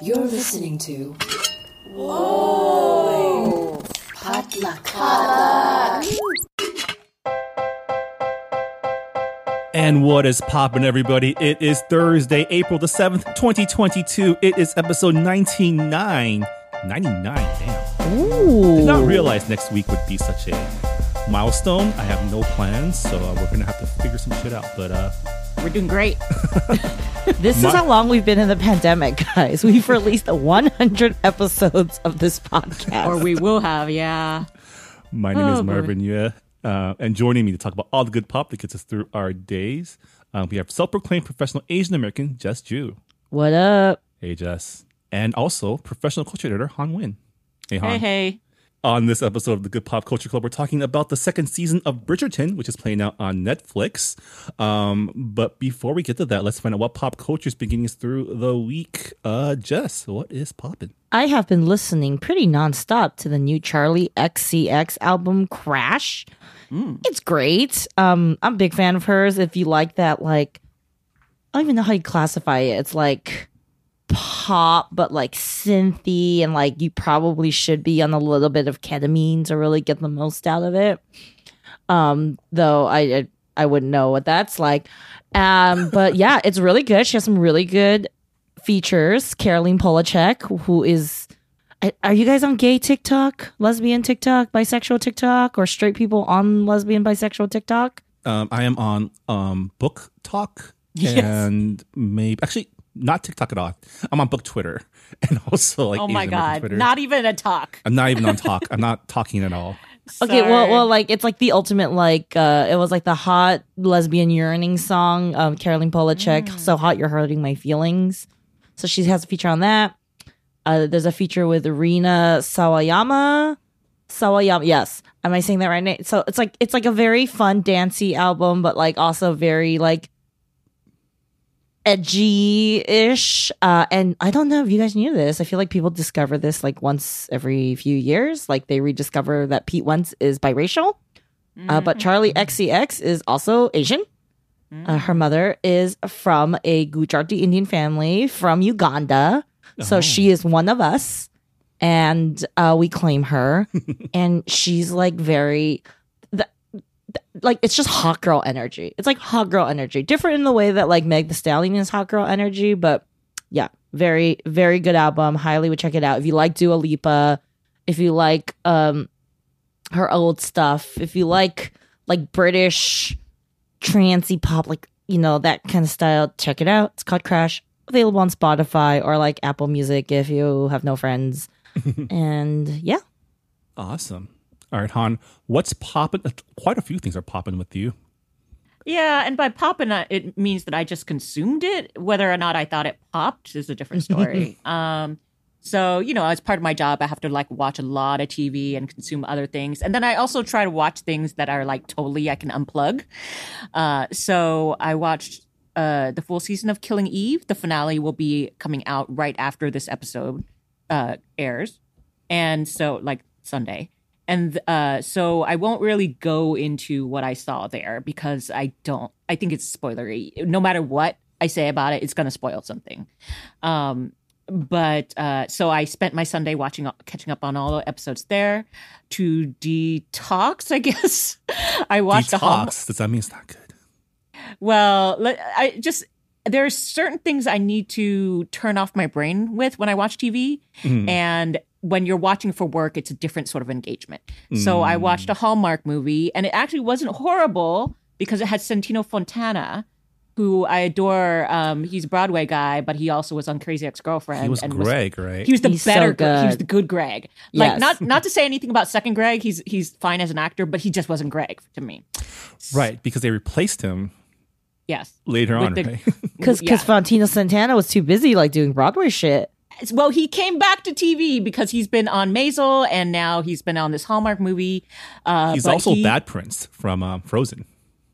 You're listening to. Whoa! Potluck. And what is poppin', everybody? It is Thursday, April the 7th, 2022. It is episode 99. 99, damn. Ooh. Did not realize next week would be such a milestone. I have no plans, so uh, we're gonna have to figure some shit out. But uh, We're doing great. This My- is how long we've been in the pandemic, guys. We've released 100 episodes of this podcast. or we will have, yeah. my name is Oh, boy. Marvin Yueh, uh, and joining me to talk about all the good pop that gets us through our days, uh, we have self-proclaimed professional Asian American Jess Ju. what up? Hey, Jess, and also professional culture editor Hanh Nguyen. Hey, Hanh. Hey, hey. On this episode of the Good Pop Culture Club, we're talking about the second season of Bridgerton, which is playing out on Netflix. Um, but before we get to that, let's find out what pop culture is beginning us through the week. Uh, Jess, what is poppin'? I have been listening pretty nonstop to the new Charli XCX album Crash. It's great. Um, I'm a big fan of hers. If you like that, like, I don't even know how you classify it. It's like pop, but like synthy, and like you probably should be on a little bit of ketamine to really get the most out of it. Um, though I I, I wouldn't know what that's like. Um, but yeah, it's really good. She has some really good features. Caroline Polachek, who is are you guys on gay TikTok, lesbian TikTok, bisexual TikTok, or straight people on lesbian bisexual TikTok? Um, I am on um Book Talk Yes. and maybe actually not TikTok at all. I'm on Book Twitter and also like Oh my Asian God. Not even a talk. I'm not even on Talk. I'm not talking at all. Okay, well, Sorry. well, like it's like the ultimate, like uh it was like the hot lesbian yearning song, um, Caroline Polachek, "So Hot You're Hurting My Feelings." So she has a feature on that. Uh, there's a feature with Rina Sawayama. Sawayama, yes. Am I saying that right? Na- So it's like it's like a very fun, dancey album, but like also very like edgy-ish. Uh, and I don't know if you guys knew this. I feel like people discover this like once every few years. Like they rediscover that Pete Wentz is biracial. Uh, but Charli XCX is also Asian. Uh, her mother is from a Gujarati Indian family from Uganda. So she is one of us. And uh, we claim her. and she's like very. Like it's just hot girl energy. It's like hot girl energy. Different in the way that like Meg the Stallion is hot girl energy, but yeah, very very good album. Highly would check it out if you like Dua Lipa, if you like um her old stuff, if you like like British trancy pop, like you know that kind of style. Check it out. It's called Crash. Available on Spotify or like Apple Music if you have no friends. and yeah, Awesome. All right, Hanh, what's popping? Quite a few things are popping with you. Yeah, and by popping, uh, it means that I just consumed it. Whether or not I thought it popped is a different story. um, so you know, as part of my job, I have to like watch a lot of TV and consume other things, and then I also try to watch things that are like totally I can unplug. Uh, so I watched uh, the full season of Killing Eve. The finale will be coming out right after this episode uh, airs, and so like Sunday. And uh, so I won't really go into what I saw there because I don't. I think it's spoilery. No matter what I say about it, it's going to spoil something. Um, but uh, so I spent my Sunday watching, catching up on all the episodes there. To detox, I guess. I watched Detox. Does that mean it's not good? well, I just there are certain things I need to turn off my brain with when I watch TV, Mhm. and when you're watching for work, it's a different sort of engagement. So I watched a Hallmark movie, and it actually wasn't horrible because it had Santino Fontana. Who I adore. Um, he's a Broadway guy, but he also was on Crazy Ex Girlfriend. He was and Greg, right? he was the He's so better. Gre- he was the good Greg. Like Yes. not not to say anything about second Greg. He's he's fine as an actor, but he just wasn't Greg to me. right, because they replaced him Yes. later With on, the- right? because Yeah. because Fontino Santana was too busy like doing Broadway shit. Well, he came back to TV because he's been on Maisel and now he's been on this Hallmark movie. Uh, He's also he- Bad Prince from um, Frozen.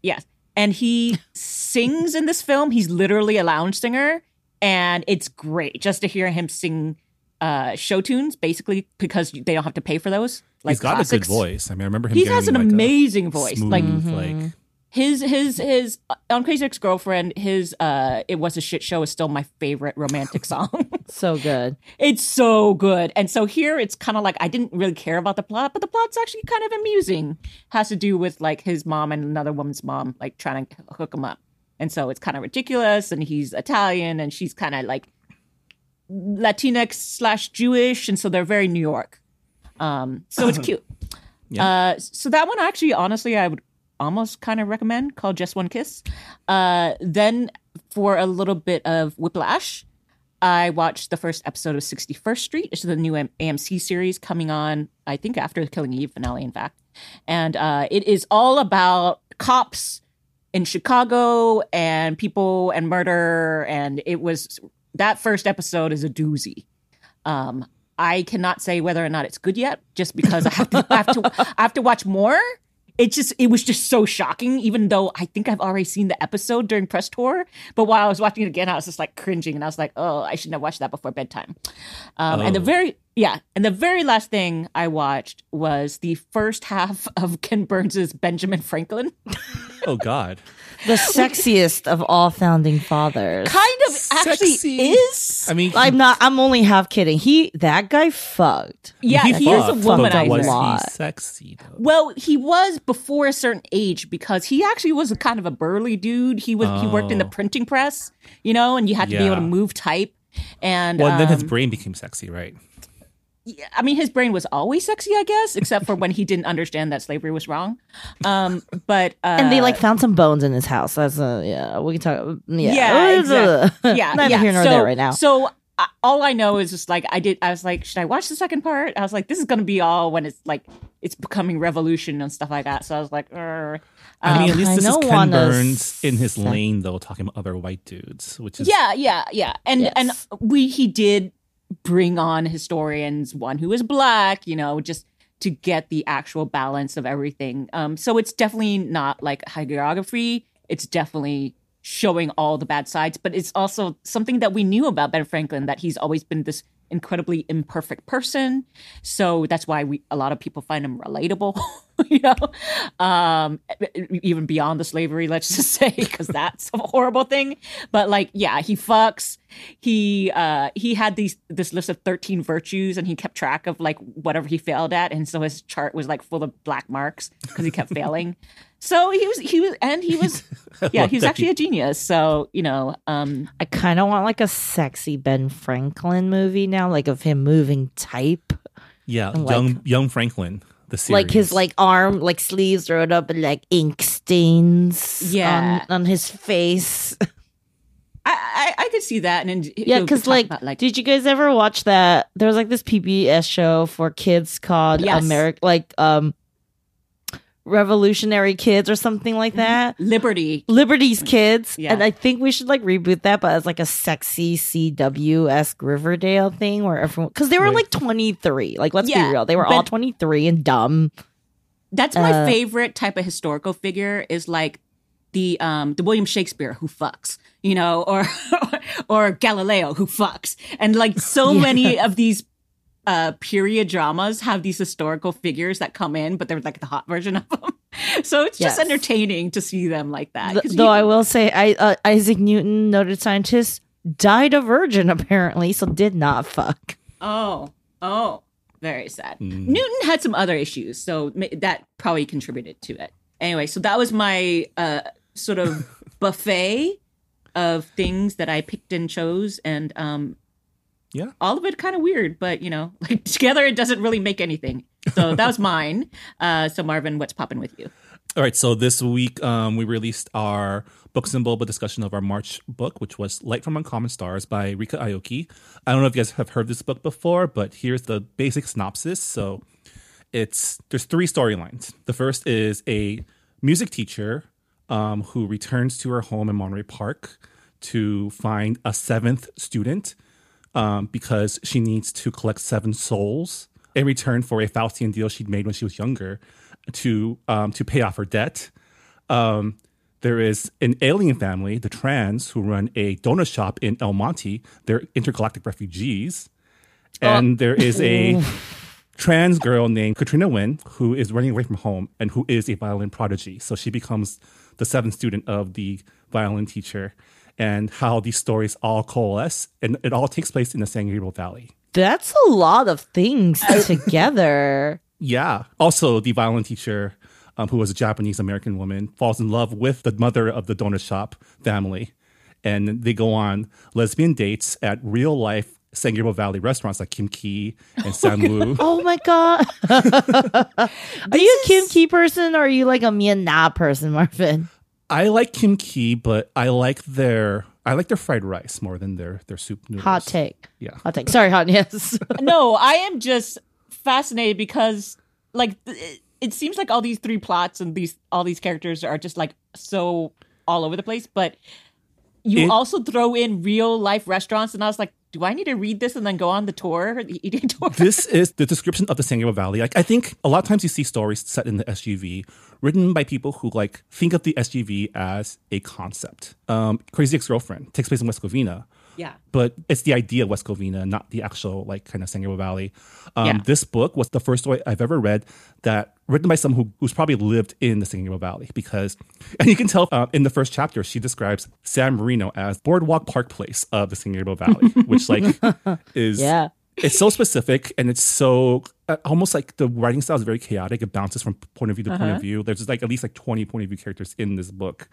Yes. And he sings in this film. He's literally a lounge singer. And it's great just to hear him sing uh, show tunes, basically, because they don't have to pay for those. Like He's got classics. a good voice. I mean, I remember him. He has an like, amazing voice. Smooth, Like like his his his on Crazy Ex Girlfriend. His uh, it was a shit show is still my favorite romantic song. So good. it's so good, and so here it's kind of like I didn't really care about the plot, but the plot's actually kind of amusing. Has to do with like his mom and another woman's mom like trying to hook him up, and so it's kind of ridiculous. And he's Italian, and she's kind of like Latinx slash Jewish, and so they're very New York. Um, so it's cute. Yeah. Uh, so that one actually, honestly, I would almost kind of recommend called Just One Kiss. Uh, then for a little bit of Whiplash, I watched the first episode of 61st Street. It's the new AMC series coming on, I think, after the Killing Eve finale, in fact. And uh, it is all about cops in Chicago and people and murder. And it was that first episode is a doozy. Um, I cannot say whether or not it's good yet, just because I have to, I have to, I have to watch more. It just, it was just so shocking, even though I think I've already seen the episode during press tour. But while I was watching it again, I was just like cringing, and I was like, oh, I shouldn't have watched that before bedtime. Um, And the Oh. very, yeah, and the very last thing I watched was the first half of Ken Burns's Benjamin Franklin. Oh God. The sexiest of all founding fathers. Kind of actually Sexy. is. I mean, I'm not. I'm only half kidding. He that guy fucked. Yeah, he he, is a fucked, but womanizer. Was Lot. he sexy though? Well, he was before a certain age because he actually was a kind of a burly dude. He was he worked in the Oh. printing press, you know, and you had to be able to Yeah. move type. And Well, then his um, brain became sexy, right? Yeah, I mean, his brain was always sexy, I guess, except for when he didn't understand that slavery was wrong. Um, but uh, And they like found some bones in his house. That's a yeah. We can talk. Yeah, yeah, exactly. yeah, Neither yeah. here nor so, there right now. So uh, all I know is just like I did. I was like, should I watch the second part? I was like, this is gonna be all when it's like it's becoming revolution and stuff like that. So I was like, "Err." I mean, at Um, least I this is Ken one is Burns in his lane, though, talking about other white dudes, which is yeah yeah yeah and Yes. and we he did bring on historians one who is black you know just to get the actual balance of everything. Um so it's definitely not like hagiography. It's definitely showing all the bad sides but it's also something that we knew about ben franklin that he's always been this incredibly imperfect person. So that's why we a lot of people find him relatable you know? Um even beyond the slavery let's just say because that's a horrible thing. But like yeah he fucks. He uh he had these this list of 13 virtues and he kept track of like whatever he failed at. And so his chart was like full of black marks because he kept failing so he was he was and he was yeah love he was that actually a genius so you know um I kind of want like a sexy Ben Franklin movie now, like of him moving type, yeah, like- young young Franklin, the series. like his like arm, like sleeves rolled up and like ink stains, Yeah. on, on his face. I, I I could see that and yeah, because like, like did you guys ever watch that? There was like this PBS show for kids called Yes. America, like um, Revolutionary Kids or something like that. liberty Liberty's Kids, Yeah. and I think we should like reboot that, but as like a sexy CW esque Riverdale thing where everyone because they were like twenty three. Like, let's Yeah, be real, they were all twenty three and dumb. That's my Uh, favorite type of historical figure is like the um the William Shakespeare who fucks, you know, or or Galileo who fucks. And like so Yeah. many of these uh period dramas have these historical figures that come in, but they're like the hot version of them. So it's just Yes. entertaining to see them like that. Th- though you- I will say, I uh, Isaac Newton, noted scientist, died a virgin apparently, so did not fuck. Oh, oh, very sad. Newton had some other issues, so ma- that probably contributed to it. Anyway, so that was my uh, sort of buffet of things that I picked and chose, and um, Yeah. all of it kind of weird, but you know, like together it doesn't really make anything. So that was mine. Uh, so Marvin, what's popping with you? All right, so this week um, we released our Books and Boba discussion of our March book, which was Light from Uncommon Stars by Ryka Aoki. I don't know if you guys have heard this book before, but here's the basic synopsis. So it's there's three storylines. The first is a music teacher um, who returns to her home in Monterey Park to find a seventh student um, because she needs to collect seven souls in return for a Faustian deal she'd made when she was younger to um, to pay off her debt. Um, there is an alien family, the Trans, who run a donut shop in El Monte. They're intergalactic refugees, and there is a trans girl named Katrina Nguyen who is running away from home and who is a violin prodigy. So she becomes the seventh student of the violin teacher, and how these stories all coalesce, and it all takes place in the San Gabriel Valley. That's a lot of things together. Yeah. Also, the violin teacher, um, who was a Japanese American woman, falls in love with the mother of the donut shop family. And they go on lesbian dates at real life San Gabriel Valley restaurants like Kim Ki and Sam Woo. Oh my god. are you a Kim Ki person or are you like a Mian Na person, Marvin? I like Kim Ki, but I like their I like their fried rice more than their their soup noodles. Hot take. Yeah. Hot take. Sorry, hot yes. no, I am just fascinated because like th- it seems like all these three plots and these all these characters are just like so all over the place, but you It- also throw in real life restaurants and I was like, do I need to read this and then go on the tour, the eating tour? this is the description of the San Gabriel Valley. Like I think a lot of times you see stories set in the SGV written by people who like think of the SGV as a concept. Um, Crazy Ex Girlfriend takes place in West Covina. Yeah. but it's the idea of West Covina, not the actual like kind of San Gabriel Valley. Um, Yeah. This book was the first story I've ever read that written by someone who, who's probably lived in the San Gabriel Valley because, and you can tell uh, in the first chapter she describes San Marino as Boardwalk Park Place of the San Gabriel Valley, which like is yeah. it's so specific and it's so uh, almost like the writing style is very chaotic. It bounces from point of view to point of view. There's like at least like 20 point of view characters in this book.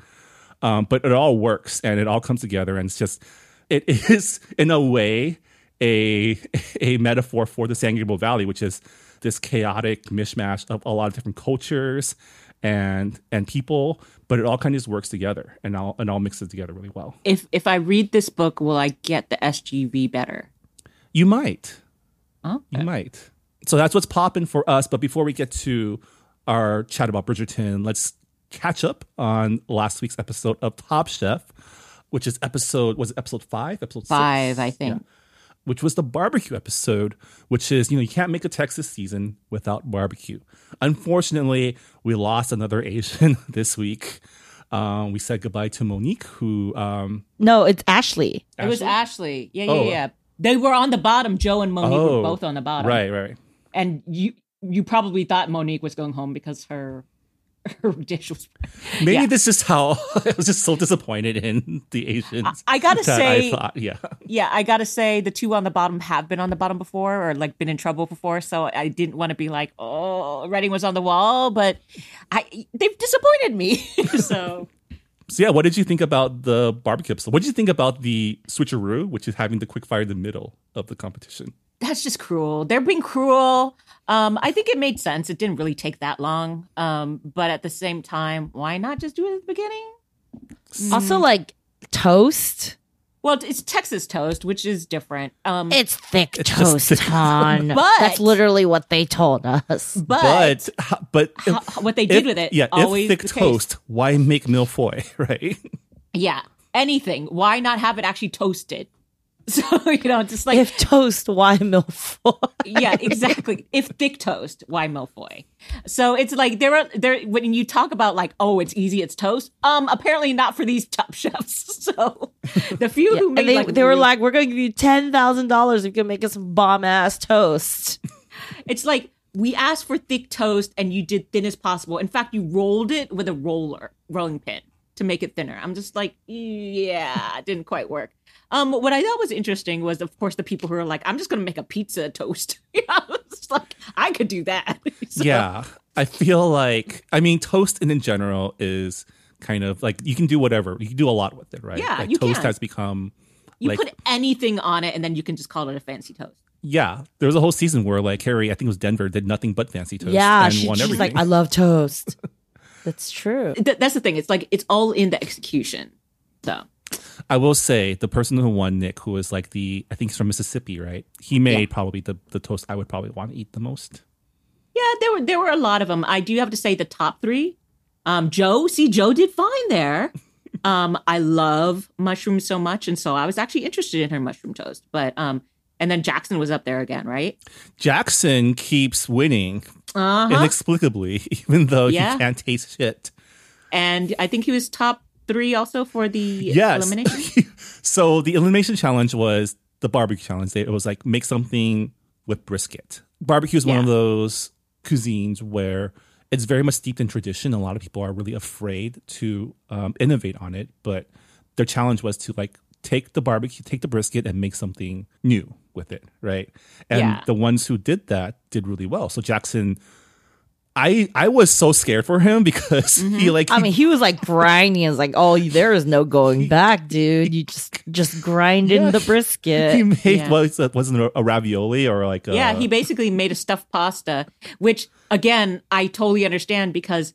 Um, but it all works and it all comes together and it's just it is in a way a a metaphor for the San Gabriel Valley, which is this chaotic mishmash of a lot of different cultures and and people, but it all kind of just works together and all and all mixes together really well. If if I read this book, will I get the SGV better? You might. Oh, You might. So that's what's popping for us. But before we get to our chat about Bridgerton, let's catch up on last week's episode of Top Chef, which is episode was it episode five? Episode five, six? I think. which was the barbecue episode, which is, you know, you can't make a Texas season without barbecue. Unfortunately, we lost another Asian this week. Um, we said goodbye to Monique, who um, No, it's Ashleigh. It was Ashleigh. Yeah, yeah, Oh. yeah. They were on the bottom. Jo and Monique Oh, were both on the bottom. right, right. And you you probably thought Monique was going home because her her Maybe Yeah. this is how I was just so disappointed in the Asians. I gotta say- I thought, yeah. Yeah, I gotta say the two on the bottom have been on the bottom before or like been in trouble before, so I didn't want to be like, oh, writing was on the wall, but I they've disappointed me. so So yeah, what did you think about the barbecue episode? What did you think about the switcheroo, which is having the quick fire in the middle of the competition? That's just cruel. They're being cruel. Um, I think it made sense. It didn't really take that long. Um, but at the same time, why not just do it at the beginning? Also, like toast. Well, it's Texas toast, which is different. Um, It's thick It's toast, thick. hon. But- That's literally what they told us. but, But but if- ho- what they did if- with it, yeah, always if thick the case. toast, why make mille-feuille, right? Yeah, anything. Why not have it actually toasted? So you know, just like if toast, why mille-feuille? yeah, exactly. If thick toast, why mille-feuille? So it's like there are there when you talk about like oh it's easy it's toast. Um, apparently not for these top chefs. So the few who made and they, like, they were like, we're going to give you $10,000 if you can make us some bomb ass toast. it's like we asked for thick toast and you did thin as possible. In fact, you rolled it with a roller rolling pin to make it thinner. I'm just like yeah, it didn't quite work. Um, what I thought was interesting was, of course, the people who are like, "I'm just going to make a pizza toast." you know, it's like I could do that. So- Yeah, I feel like I mean toast in, in general is kind of like you can do whatever you can do a lot with it, right? Yeah, like you toast can. has become You like put anything on it, and then you can just call it a fancy toast. yeah. There was a whole season where like Harry, I think it was Denver, did nothing but fancy toast. yeah, and she- won she's everything. like, I love toast. That's true. Th- that's the thing. It's like it's all in the execution. So I will say the person who won, Nick, who was like the I think he's from Mississippi, right? He made probably the the toast I would probably want to eat the most. yeah, there were there were a lot of them. I do have to say the top three. Um, Jo, see, Jo did fine there. Um, I love mushrooms so much, and so I was actually interested in her mushroom toast. But um, and then Jackson was up there again, right? Jackson keeps winning Uh huh. inexplicably, even though Yeah. he can't taste shit. And I think he was top three also for the Yes. elimination. so the elimination challenge was the barbecue challenge. It was like make something with brisket. Barbecue is one of those cuisines where it's very much steeped in tradition. A lot of people are really afraid to um, innovate on it, but their challenge was to like take the barbecue, take the brisket, and make something new with it, right? And Yeah. the ones who did that did really well. So Jackson, I I was so scared for him because he like Mm-hmm. I he- mean, he was like grinding. It's like, oh, there is no going back, dude. You just just grind in Yeah. the brisket. he made Yeah. what was it, wasn't a ravioli or like a, Yeah, he basically made a stuffed pasta, which again, I totally understand because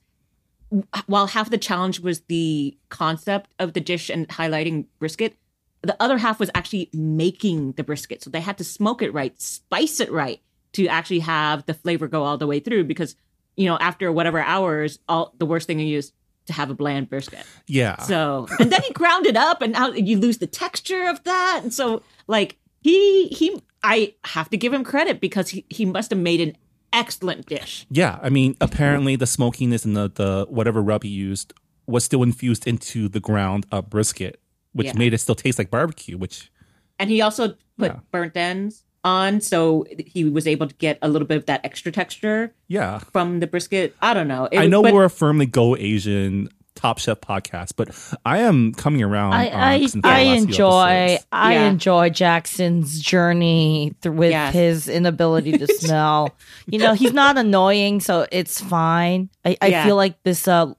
while half the challenge was the concept of the dish and highlighting brisket, the other half was actually making the brisket. So they had to smoke it right, spice it right to actually have the flavor go all the way through because you know, after whatever hours, all the worst thing you use to have a bland brisket. yeah. So, and then he ground it up, and now you lose the texture of that. And so, like he he, I have to give him credit because he he must have made an excellent dish. Yeah, I mean, apparently the smokiness and the, the whatever rub he used was still infused into the ground up brisket, which Yeah. made it still taste like barbecue. Which And he also put Yeah. burnt ends on, so he was able to get a little bit of that extra texture yeah, from the brisket. I don't know. It- I know but- we're a firmly go Asian Top Chef podcast, but I am coming around. I on I, since I enjoy. I Yeah. enjoy Jackson's journey th- with Yes. his inability to smell. you know, he's not annoying, so it's fine. I, I Yeah. feel like this uh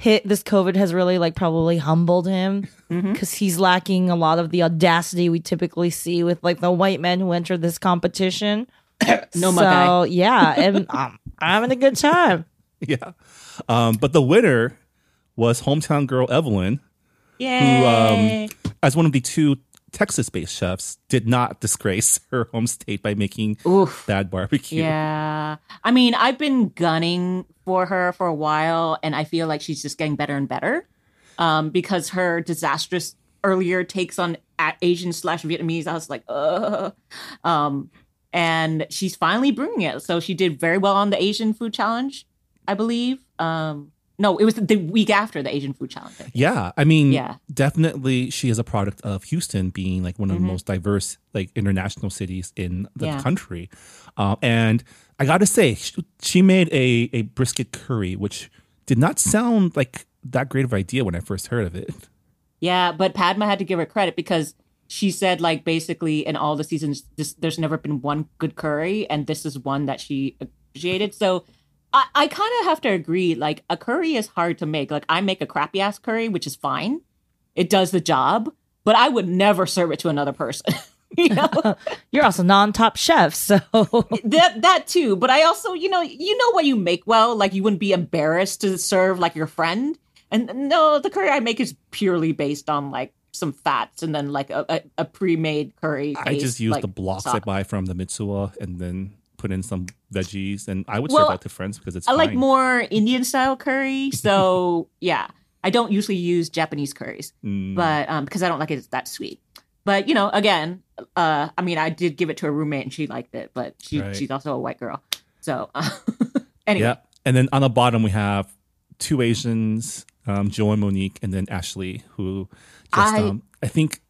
hit this COVID has really like probably humbled him because he's lacking a lot of the audacity we typically see with like the white men who enter this competition. No, so my guy. yeah, and um, I'm having a good time. Yeah, um, but the winner was hometown girl Evelyn, Yay. as one of the two Texas-based chefs, did not disgrace her home state by making Oof. bad barbecue. Yeah. I mean, I've been gunning for her for a while, and I feel like she's just getting better and better um, because her disastrous earlier takes on Asian slash Vietnamese, I was like, ugh. Um, and she's finally bringing it. So she did very well on the Asian Food Challenge, I believe. Um, no, it was the week after the Asian Food Challenge. I. Yeah, I mean, Yeah. definitely she is a product of Houston being like one of the most diverse like international cities in the Mm-hmm. Yeah. country. Um, and I got to say, she, she made a, a brisket curry, which did not sound like that great of an idea when I first heard of it. Yeah, but Padma had to give her credit because she said like basically in all the seasons this, there's never been one good curry and this is one that she appreciated. So I, I kind of have to agree like a curry is hard to make. Like I make a crappy ass curry, which is fine. It does the job, but I would never serve it to another person. you know You're also non-top chef, so that that too. But I also, you know, you know what you make well. Like you wouldn't be embarrassed to serve like your friend. And no, the curry I make is purely based on like some fats and then like a, a, a pre-made curry. I just use like, the blocks I buy from the Mitsuwa and then put in some veggies, and I would Well, serve that to friends because it's I like more Indian style curry. So yeah, I don't usually use Japanese curries, Mm, but um, because I don't like it that sweet. But you know, again, uh, I mean, I did give it to a roommate and she liked it, but she Right. she's also a white girl. So anyway, yeah, and then on the bottom we have two Asians, um, Jo and Monique, and then Ashleigh, who just I- um, I think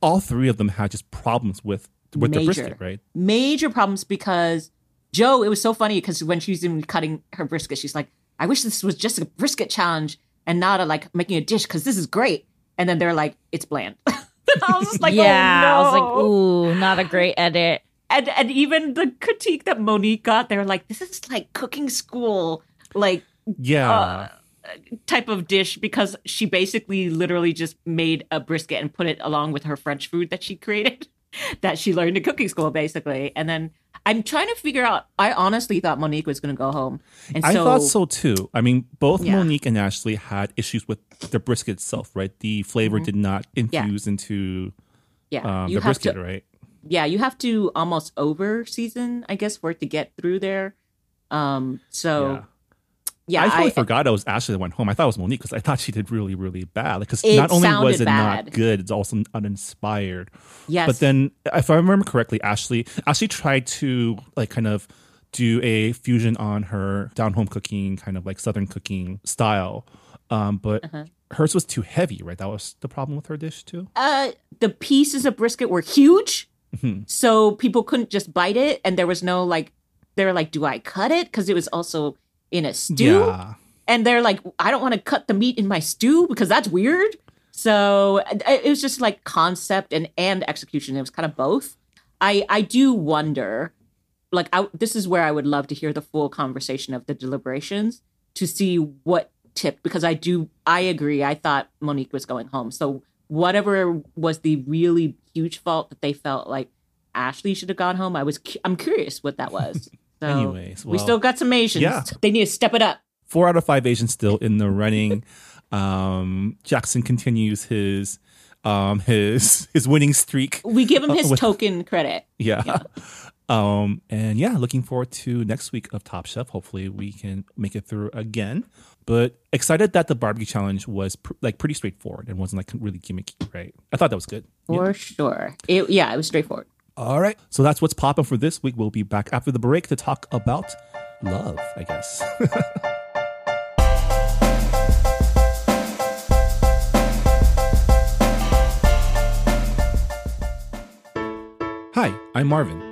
all three of them had just problems with with the Major. brisket, right? major problems because Jo, it was so funny because when she's in cutting her brisket, she's like, I wish this was just a brisket challenge and not a like making a dish because this is great. And then they're like, it's bland. I was just like, yeah, oh, no. I was like, ooh, not a great edit. and and even the critique that Monique got, they were like, this is like cooking school, like Yeah, Uh, type of dish because she basically literally just made a brisket and put it along with her French food that she created, that she learned in cooking school, basically. And then I'm trying to figure out. I honestly thought Monique was going to go home, and I so, thought so too. I mean, both Yeah. Monique and Ashleigh had issues with the brisket itself, right? The flavor did not Mm-hmm. Yeah. infuse into Yeah, um, the brisket, to. right? Yeah, you have to almost over season, I guess, for it to get through there. Um. So yeah, I totally I, forgot it was Ashleigh that went home. I thought it was Monique because I thought she did really, really bad. Because It not only was it bad. not good, it's also uninspired. yes, But then, if I remember correctly, Ashleigh Ashleigh tried to like kind of do a fusion on her down home cooking, kind of like southern cooking style. Um, but Uh-huh. hers was too heavy, right? That was the problem with her dish too. uh, the pieces of brisket were huge, Mhm. so people couldn't just bite it, and there was no like, they were like, "Do I cut it?" Because it was also in a stew. Yeah. And they're like, I don't want to cut the meat in my stew because that's weird. So it it was just like concept and and execution. It was kind of both. I I do wonder, like, I, this is where I would love to hear the full conversation of the deliberations to see what tipped because I do I agree. I thought Monique was going home. So whatever was the really huge fault that they felt like Ashleigh should have gone home, I was I'm curious what that was. So Anyways, we still got some Asians. yeah. They need to step it up. Four out of five Asians still in the running. Um, Jackson continues his um his his winning streak. We give him his with- token credit. Yeah. Um, and yeah, looking forward to next week of Top Chef. Hopefully, we can make it through again. But excited that the barbecue challenge was pr- like pretty straightforward and wasn't like really gimmicky, right? I thought that was good. For sure. It, yeah, it was straightforward. All right. So that's what's popping for this week. We'll be back after the break to talk about love, I guess. Hi, I'm Marvin,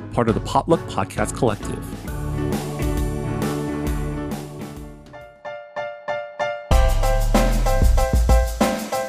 Part of the Potluck Podcast Collective.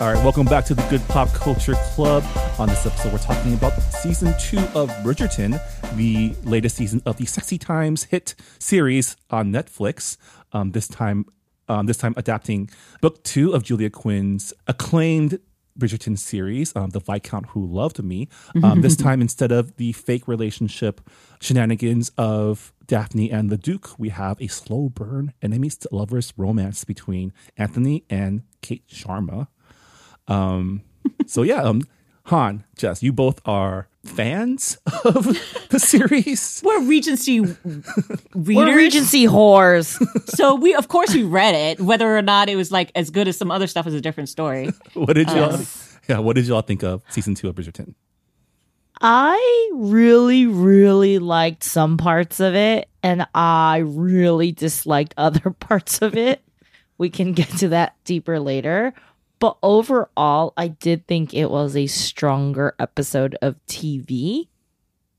All right, welcome back to the Good Pop Culture Club. On this episode, we're talking about season two of Bridgerton, the latest season of the Sexy Times hit series on Netflix. Um, this time, um, this time adapting book two of Julia Quinn's acclaimed Bridgerton series, um, The Viscount Who Loved Me. Um, this time, instead of the fake relationship shenanigans of Daphne and the Duke, we have a slow burn enemies to lovers romance between Anthony and Kate Sharma. Um, so yeah, um, Hanh, Jess, you both are fans of the series. We're Regency readers. We're Regency whores. So we, of course, we read it. Whether or not it was like as good as some other stuff is a different story. What did y'all? Um, yeah, what did y'all think of season two of Bridgerton? I really, really liked some parts of it, and I really disliked other parts of it. We can get to that deeper later. But overall, I did think it was a stronger episode of TV.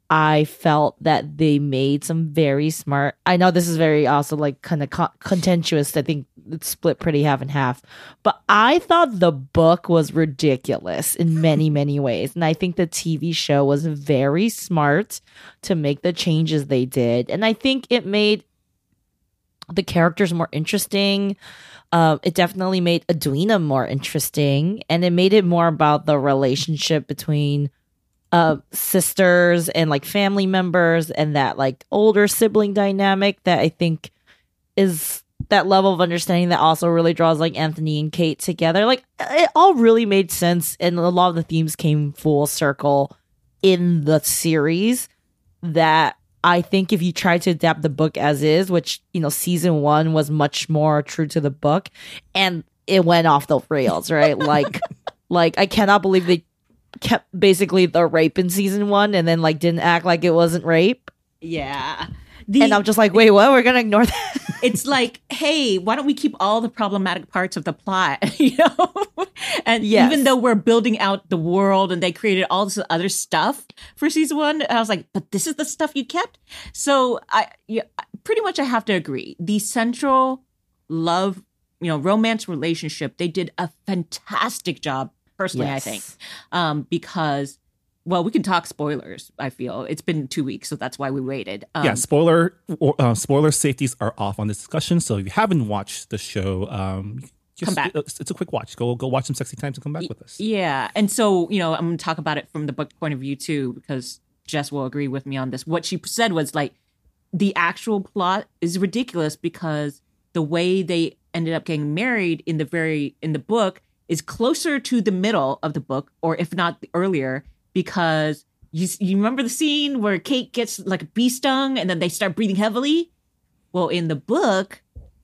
I felt that they made some very smart. I know this is very also like kind of con- contentious. I think it's split pretty half and half. But I thought the book was ridiculous in many, many ways. And I think the TV show was very smart to make the changes they did. And I think it made the characters more interesting. Um, it definitely made Edwina more interesting. And it made it more about the relationship between uh sisters and like family members and that like older sibling dynamic that I think is that level of understanding that also really draws like Anthony and Kate together. Like it all really made sense and a lot of the themes came full circle in the series that I think if you try to adapt the book as is, which, you know, season 1 was much more true to the book and it went off the rails, right? like like I cannot believe they kept basically the rape in season 1 and then like didn't act like it wasn't rape. Yeah. The, And I'm just like, "Wait, what? We're going to ignore that." it's like, hey, why don't we keep all the problematic parts of the plot? you know, and Yes. even though we're building out the world and they created all this other stuff for season one, I was like, but this is the stuff you kept. So I, yeah, pretty much, I have to agree. The central love, you know, romance relationship, they did a fantastic job. Personally, Yes. I think, um, because. Well, we can talk spoilers. I feel it's been two weeks, so that's why we waited. Um, yeah, spoiler or, uh, spoiler safeties are off on this discussion. So if you haven't watched the show, um, just, Come back. It's, it's a quick watch. Go go watch some sexy times and come back with us. Yeah. And so, you know, I'm going to talk about it from the book point of view too, because Jess will agree with me on this. What she said was like the actual plot is ridiculous because the way they ended up getting married in the very in the book is closer to the middle of the book, or if not earlier, because you you remember the scene where Kate gets like a bee stung and then they start breathing heavily. Well, in the book,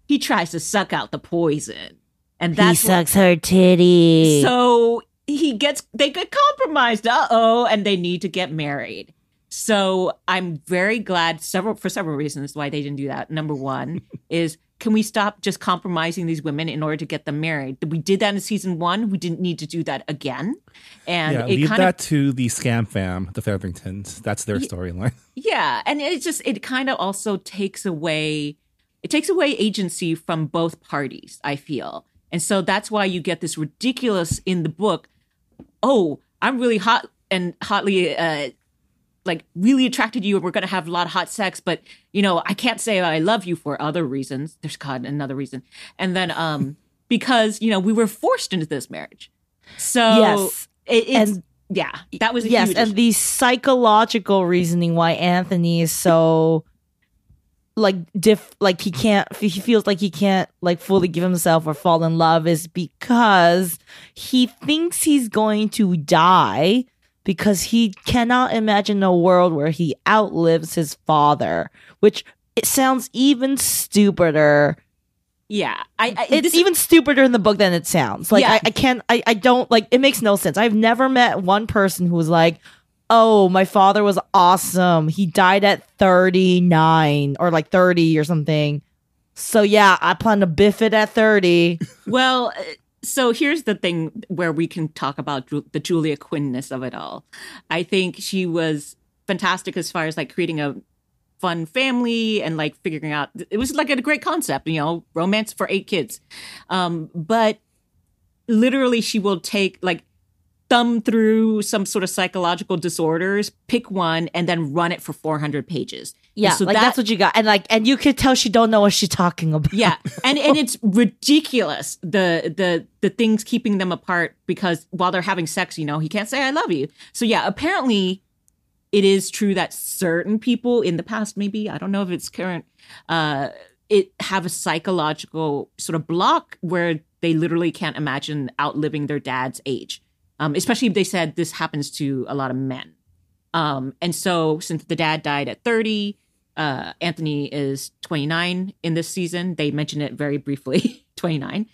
he tries to suck out the poison, and that's what- her titty. so he gets they get compromised. Uh oh, and they need to get married. So I'm very glad several for several reasons why they didn't do that. Number one is can we stop just compromising these women in order to get them married? We did that in season one. We didn't need to do that again. And yeah, it leave kind that of to the scam fam, the Featheringtons. That's their storyline. yeah, and it just it kind of also takes away it takes away agency from both parties. I feel, and so that's why you get this ridiculous in the book. Oh, I'm really hot and hotly uh, like really attracted you and we're going to have a lot of hot sex but you know i can't say i love you for other reasons there's god another reason and then um because you know we were forced into this marriage so Yes. it, And- yeah that was a yes, and issue. the psychological reasoning why Anthony is so like diff like he can't he feels like he can't like fully give himself or fall in love is because he thinks he's going to die because he cannot imagine a world where he outlives his father which it sounds even stupider yeah i, I it's this- even stupider in the book than it sounds. Like Yeah. I, I can't I, I don't like it makes no sense. I've never met one person who was like, Oh, my father was awesome. He died at 39 or like 30 or something. So yeah, I plan to biff it at 30. Well, so here's the thing where we can talk about the Julia Quinness of it all. I think she was fantastic as far as like creating a fun family and like figuring out it was like a great concept, you know, romance for eight kids. Um, but literally she will take like thumb through some sort of psychological disorders, pick one, and then run it for 400 pages. Yeah, so like that- that's what you got. And like and you could tell she don't know what she's talking about. yeah, and and it's ridiculous the the the things keeping them apart because while they're having sex, you know, he can't say I love you. So yeah, apparently it is true that certain people in the past, maybe I don't know if it's current, uh, it have a psychological sort of block where they literally can't imagine outliving their dad's age. Um, especially if they said this happens to a lot of men. Um, and so since the dad died at 30, uh, Anthony is 29 in this season. They mention it very briefly, 29.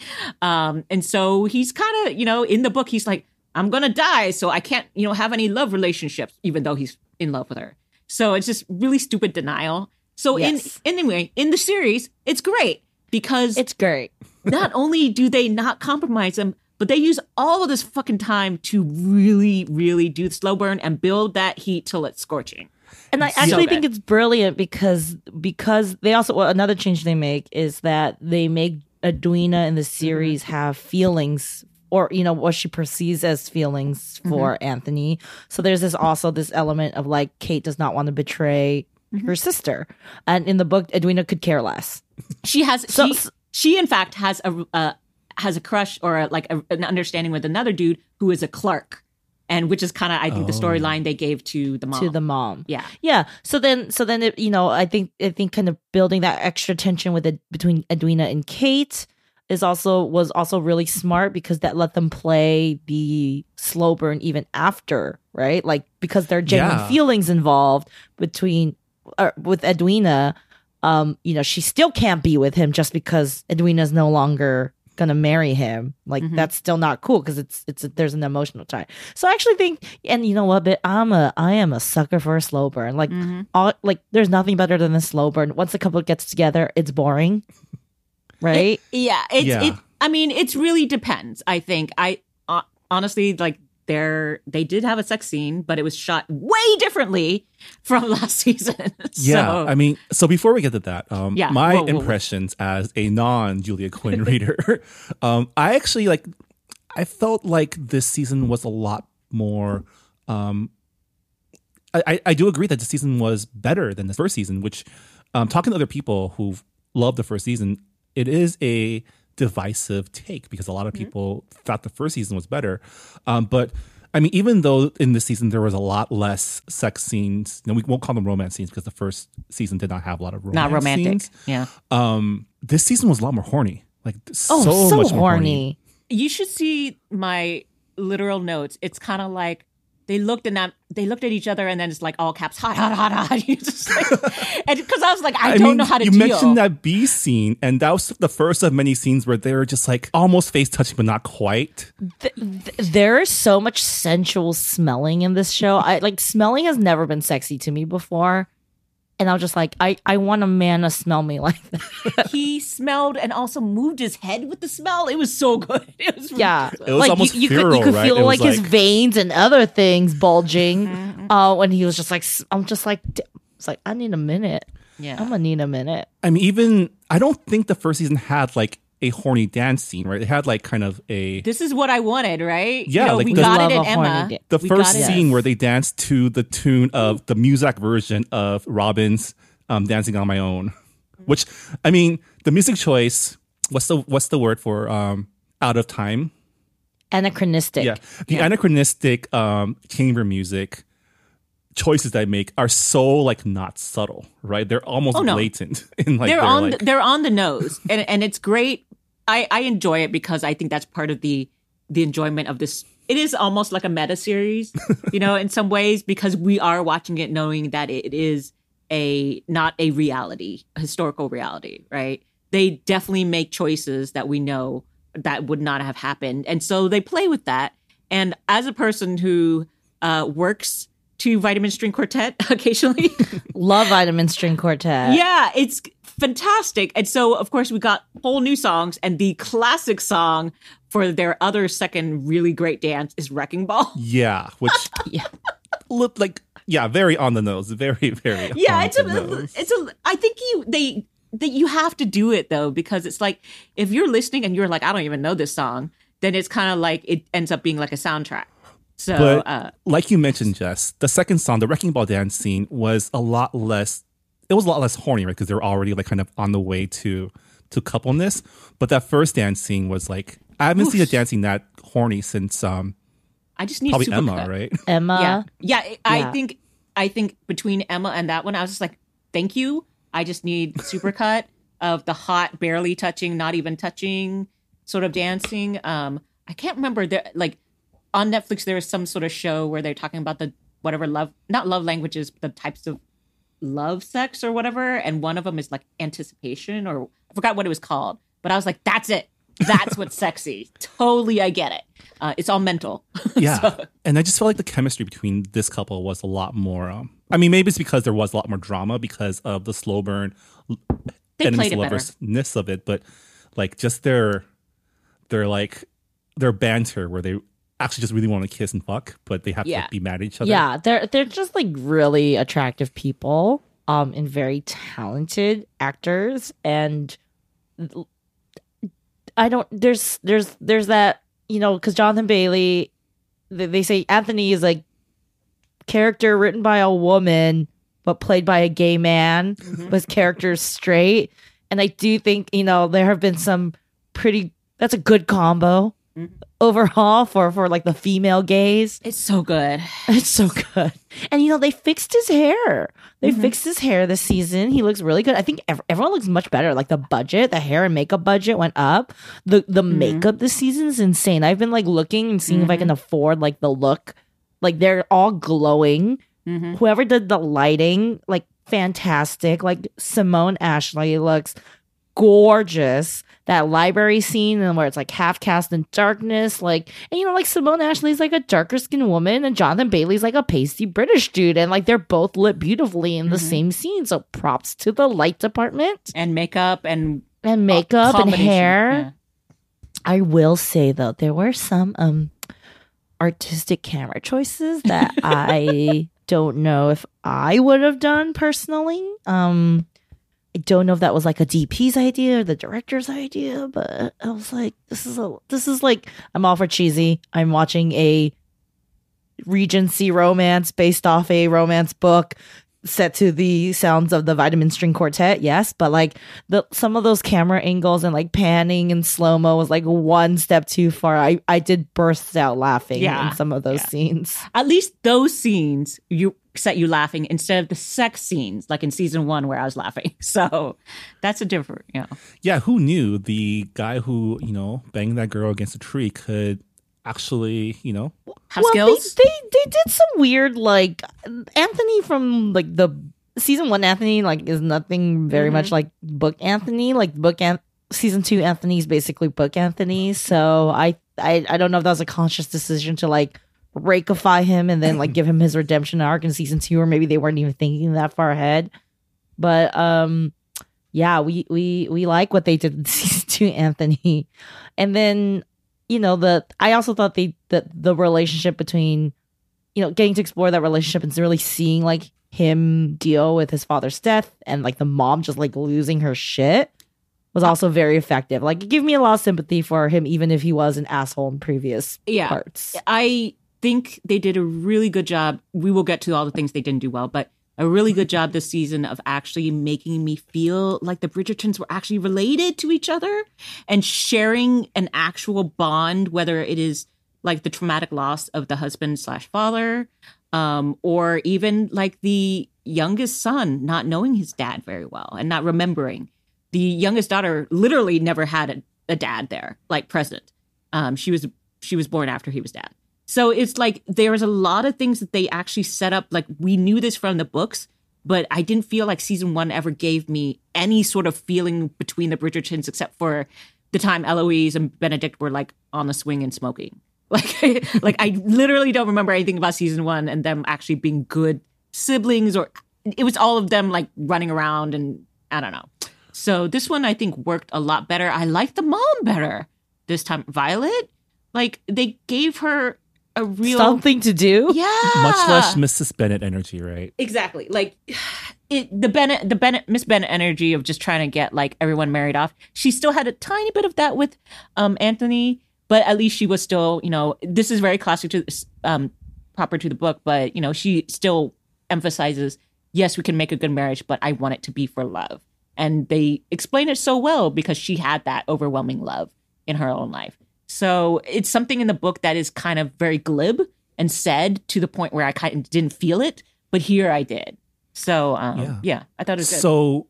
Um, and so he's kind of, you know, in the book, he's like, I'm going to die. So I can't, you know, have any love relationships, even though he's in love with her. So it's just really stupid denial. So Yes. in anyway, in the series, it's great because It's great. not only do they not compromise them, but they use all of this fucking time to really, really do the slow burn and build that heat till it's scorching. And I actually good. think it's brilliant because because they also well, another change they make is that they make Edwina in the mm-hmm. series have feelings or you know what she perceives as feelings mm-hmm. for Anthony. So there's this also this element of like Kate does not want to betray mm-hmm. her sister, and in the book Edwina could care less. She has So- she, she in fact has a uh, has a crush or a, like a, an understanding with another dude who is a clerk, and which is kind of I think the storyline they gave to the mom. to the mom. yeah. Yeah. So then, so then, it, you know, I think, I think, kind of building that extra tension with it between Edwina and Kate is also was also really smart because that let them play the slow burn even after, right? Like because there are genuine Yeah. feelings involved between uh, with Edwina. Um, you know, she still can't be with him just because Edwina's no longer gonna marry him. Like Mhm. that's still not cool because it's it's there's an emotional tie. So I actually think, and you know what, but I'm a I am a sucker for a slow burn. Like Mhm. all like there's nothing better than a slow burn. Once a couple gets together, it's boring. Right? Yeah, it's Yeah. it. I mean, it really depends. I think I uh, honestly like there they did have a sex scene, but it was shot way differently from last season. Yeah, so, I mean, so before we get to that, um, Yeah, my whoa, whoa, whoa. impressions as a non Julia Quinn reader, um, I actually like, I felt like this season was a lot more. Um, I, I- do agree that the season was better than the first season. Which, um, talking to other people who've loved the first season, it is a divisive take because a lot of Mm-hmm. people thought the first season was better, um, but. I mean, even though in this season there was a lot less sex scenes, you know, we won't call them romance scenes because the first season did not have a lot of romance Not romantic. scenes. Yeah. Um, this season was a lot more horny. Like Oh, so, so, much more horny. You should see my literal notes. It's kind of like they looked and they looked at each other and then it's like all caps hot hot hot hot. You just like, and because I was like I, don't mean, know how to you deal. mentioned that B scene, and that was the first of many scenes where they were just like almost face touching, but not quite. Th- th- there is so much sensual smelling in this show. I like smelling has never been sexy to me before. And I was just like, I, I want a man to smell me like that. he smelled and also moved his head with the smell. It was so good. It was yeah. It was like almost you, you could, you could right? feel It was like, his veins and other things bulging. Mm-hmm. Uh, when he was just like, I'm just like, it's like, I need a minute. Yeah. I'm gonna need a minute. I mean, even I don't think the first season had like a horny dance scene, right? It had like kind of a This is what I wanted, right? Yeah, You know, like we the- got it Love in a horny Emma. the We first got it. scene where they dance to the tune of the music version of Robyn's um, "Dancing on My Own," which I mean, the music choice. What's the what's the word for um, out of time? Anachronistic. Yeah, the anachronistic um, chamber music choices that I make are so like not subtle, right? They're almost Oh, no. blatant in like they're their, on like, the, they're on the nose, and and it's great. I I enjoy it because I think that's part of the the enjoyment of this. It is almost like a meta series, you know, in some ways because we are watching it knowing that it is a not a reality, a historical reality, right? They definitely make choices that we know that would not have happened, and so they play with that. And as a person who uh, works to Vitamin String Quartet occasionally. Love Vitamin String Quartet. Yeah, it's fantastic. And so, of course, we got whole new songs, and the classic song for their other second really great dance is Wrecking Ball. yeah, which Yeah. looked like yeah, very on the nose, very very Yeah, it's a, nose. it's a. I think you they that you have to do it though because it's like if you're listening and you're like I don't even know this song, then it's kind of like it ends up being like a soundtrack. So But uh, like you mentioned, Jess, the second song, the Wrecking Ball dance scene, was a lot less. It was a lot less horny, right? Because they were already like kind of on the way to to coupleness. But that first dance scene was like I haven't seen a dancing that horny since um I just need probably Supercut. Emma, right? Emma. yeah, yeah. I yeah. think I think between Emma and that one, I was just like, thank you. I just need supercut of the hot, barely touching, not even touching sort of dancing. Um, I can't remember there like on Netflix there is some sort of show where they're talking about the whatever love not love languages, but the types of love sex or whatever, and one of them is like anticipation or I forgot what it was called, but I was like, that's it. That's what's sexy. Totally, I get it. Uh, it's all mental. Yeah, and I just felt like the chemistry between this couple was a lot more. Um, I mean, maybe it's because there was a lot more drama because of the slow burn They enemies played to it lovers-ness of it, but like just their their like their banter where they actually just really want to kiss and fuck, but they have to like, be mad at each other. Yeah, they're they're just like really attractive people, um, and very talented actors. And I don't there's there's there's that you know because Jonathan Bailey, they, they say Anthony is like character written by a woman but played by a gay man, but his character is straight. And I do think you know there have been some pretty. That's a good combo overall for for like the female gaze. It's so good. It's so good. And you know, they fixed his hair. They Mm-hmm. fixed his hair this season. He looks really good. I think ev- everyone looks much better. Like the budget, the hair and makeup budget went up. The the Mm-hmm. makeup this season is insane. I've been like looking and seeing if I can afford like the look. Like they're all glowing. Mm-hmm. Whoever did the lighting, like fantastic. Like Simone Ashley looks gorgeous. That library scene and where it's like half cast in darkness, like and you know, like Simone Ashley's like a darker skinned woman, and Jonathan Bailey's like a pasty British dude, and like they're both lit beautifully in the same scene. So props to the light department And makeup and and makeup and hair. yeah. I will say though, there were some um artistic camera choices that I don't know if I would have done personally. Um I don't know if that was like a DP's idea or the director's idea, but I was like, this is a this is like I'm all for cheesy. I'm watching a Regency romance based off a romance book. Set to the sounds of the vitamin string quartet yes but like the some of those camera angles and like panning and slow mo was like one step too far i i did burst out laughing Yeah. in some of those Yeah. scenes At least those scenes you set you laughing instead of the sex scenes like in season one where I was laughing. So that's a different, you know. Yeah, who knew the guy who, you know, banged that girl against a tree could actually, you know, Have well, skills. They, they they did some weird like Anthony from like the season one Anthony like is nothing very much like book Anthony. Like book An- season two Anthony's basically book Anthony. So I, I I don't know if that was a conscious decision to like rakeify him and then like give him his redemption arc in season two or maybe they weren't even thinking that far ahead. But um yeah we we we like what they did in season two Anthony. And then you know the i also thought they that the relationship between you know getting to explore that relationship and really seeing like him deal with his father's death and like the mom just like losing her shit was uh, also very effective like it gave me a lot of sympathy for him even if he was an asshole in previous Yeah. parts I think they did a really good job. We will get to all the things they didn't do well, but a really good job this season of actually making me feel like the Bridgertons were actually related to each other and sharing an actual bond, whether it is like the traumatic loss of the husband slash father, um, or even like the youngest son not knowing his dad very well and not remembering. The youngest daughter literally never had a, a dad there, like present. Um, she was she was born after he was dead. So it's like there's a lot of things that they actually set up. Like we knew this from the books, but I didn't feel like season one ever gave me any sort of feeling between the Bridgertons except for the time Eloise and Benedict were like on the swing and smoking. Like, like I literally don't remember anything about season one and them actually being good siblings or it was all of them like running around and I don't know. So this one I think worked a lot better. I liked the mom better this time. Violet, like they gave her a real something to do yeah, much less Mrs. Bennet energy, right? exactly like it the bennet the bennet miss bennet energy of just trying to get like everyone married off she still had a tiny bit of that with um anthony but at least she was still you know this is very classic to um proper to the book but you know she still emphasizes yes we can make a good marriage but i want it to be for love and they explain it so well because she had that overwhelming love in her own life so it's something in the book that is kind of very glib and said to the point where i kind of didn't feel it but here i did so um, Yeah. yeah. I thought it was good. So,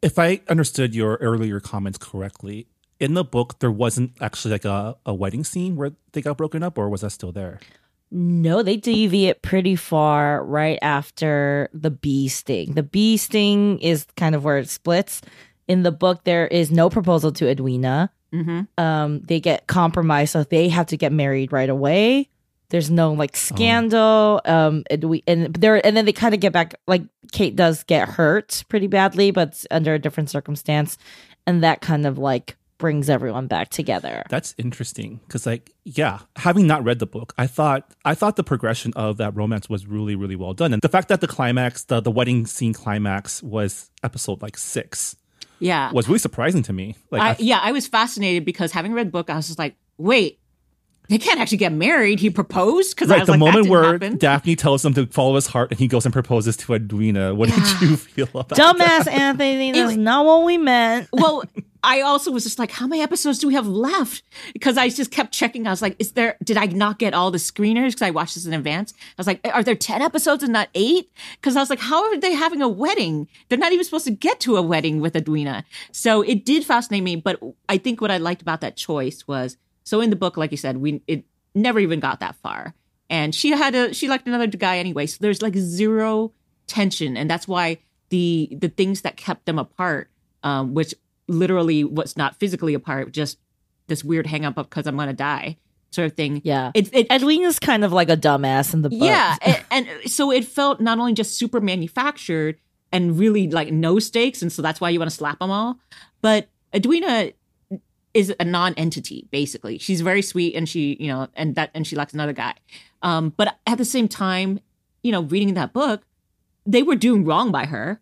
if I understood your earlier comments correctly, in the book there wasn't actually like a, a wedding scene where they got broken up, or was that still there? No, they deviate pretty far right after the bee sting. The bee sting is kind of where it splits. In the book, there is no proposal to Edwina. hmm Um, they get compromised, so they have to get married right away. There's no like scandal. Um, Edwi- and there, and then they kind of get back. Like Kate does get hurt pretty badly, but under a different circumstance, and that kind of like brings everyone back together. That's interesting because, like, yeah, having not read the book, I thought I thought the progression of that romance was really, really well done, and the fact that the climax, the the wedding scene climax, was episode like six, Yeah. was really surprising to me. Like, I, I, yeah, I was fascinated because having read the book, I was just like, wait, they can't actually get married. He proposed because I right, was the like, that moment didn't where happen. Daphne tells him to follow his heart, and he goes and proposes to Edwina. What did you feel about that? Dumbass Anthony, that's not what we meant. well, I also was just like, how many episodes do we have left? Because I just kept checking. I was like, is there, did I not get all the screeners? Because I watched this in advance. I was like, are there 10 episodes and not eight? Because I was like, how are they having a wedding? They're not even supposed to get to a wedding with Edwina. So it did fascinate me. But I think what I liked about that choice was so in the book, like you said, we, it never even got that far. And she had a, she liked another guy anyway. So there's like zero tension. And that's why the, the things that kept them apart, um, which literally was not physically apart, just this weird hang up of because I'm gonna die sort of thing. Yeah. It, it Edwina's kind of like a dumbass in the book. yeah, and, and so it felt not only just super manufactured and really like no stakes, and so that's why you want to slap them all. But Edwina is a non-entity basically. She's very sweet, and she you know, and that and she likes another guy. Um, but at the same time, you know, reading that book, they were doing wrong by her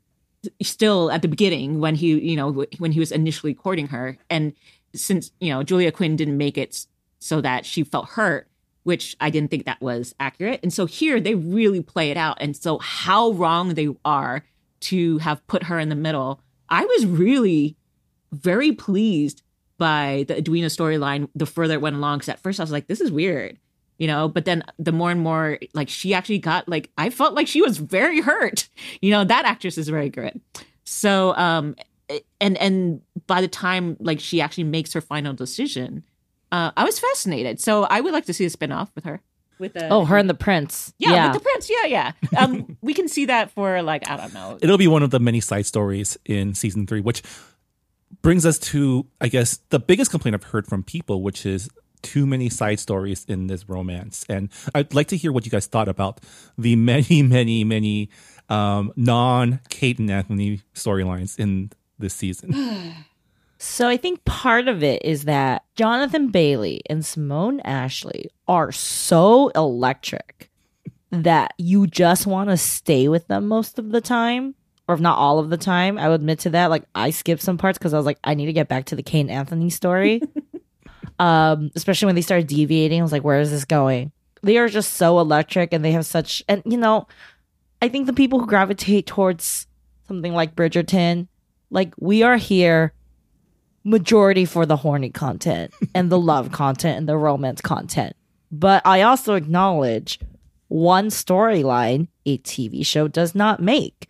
still at the beginning when he you know when he was initially courting her and since you know julia quinn didn't make it so that she felt hurt which I didn't think that was accurate. And so here they really play it out. And so how wrong they are to have put her in the middle, I was really very pleased by the Edwina storyline the further it went along. Because at first I was like, this is weird, you know. But then the more and more, like she actually got like I felt like she was very hurt. You know, that actress is very good. So um, and and by the time like she actually makes her final decision, uh, I was fascinated. So I would like to see a spinoff with her. With the Oh, her and the prince. yeah, with the prince. Yeah, yeah. Um, we can see that for like I don't know. It'll be one of the many side stories in season three, which brings us to, I guess, the biggest complaint I've heard from people, which is too many side stories in this romance. And I'd like to hear what you guys thought about the many, many, many um, non Kate and Anthony storylines in this season. So I think part of it is that Jonathan Bailey and Simone Ashley are so electric that you just want to stay with them most of the time, or if not all of the time. I will admit to that. Like I skipped some parts because I was like, I need to get back to the Kane Anthony story. um, especially when they started deviating, I was like, where is this going? They are just so electric and they have such and you know, I think the people who gravitate towards something like Bridgerton, like we are here majority for the horny content and the love content and the romance content. But I also acknowledge one storyline a TV show does not make.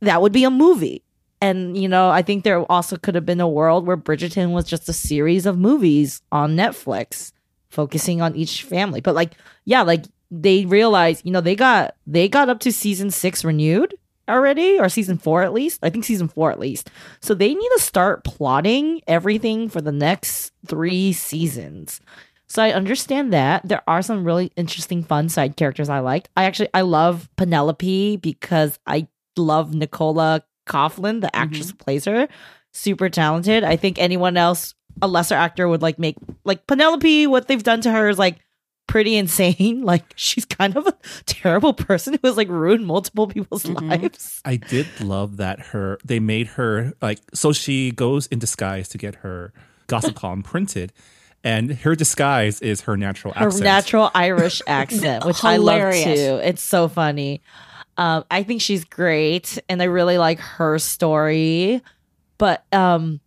That would be a movie. And, you know, I think there also could have been a world where Bridgerton was just a series of movies on Netflix focusing on each family. But like, yeah, like they realized, you know, they got they got up to season six renewed already, or season four at least. I think season four at least. So they need to start plotting everything for the next three seasons. So I understand that there are some really interesting, fun side characters I liked. I actually I love Penelope because I love Nicola Coughlan, the mm-hmm. actress who plays her. Super talented. I think anyone else, a lesser actor, would like make like Penelope. What they've done to her is like pretty insane. Like she's kind of a terrible person who has like ruined multiple people's mm-hmm. lives. I did love that her they made her like so she goes in disguise to get her gossip column printed, and her disguise is her natural Her accent. natural Irish accent, which I love too. It's so funny. Um, I think she's great, and I really like her story. But um,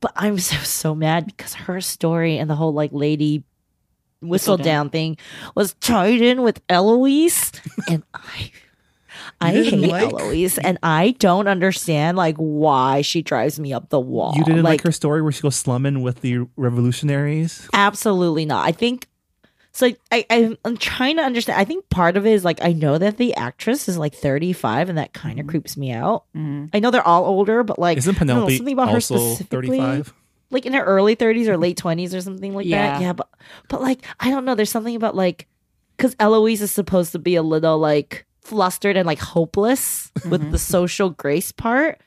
but I'm so so mad because her story and the whole like lady Whistledown thing was tied in with Eloise, and I. I hate like- Eloise, and I don't understand like why she drives me up the wall. You didn't like, her story where she goes slumming with the revolutionaries? Absolutely not. I think so. I, I I'm trying to understand. I think part of it is like I know that the actress is like 35, and that kind of creeps me out. Mhm. I know they're all older, but like Isn't I don't know, Penelope something about her also specifically, 35? like in her early 30s or late 20s or something like Yeah. that. Yeah, but but like I don't know. There's something about like because Eloise is supposed to be a little like flustered and like hopeless with the social grace part,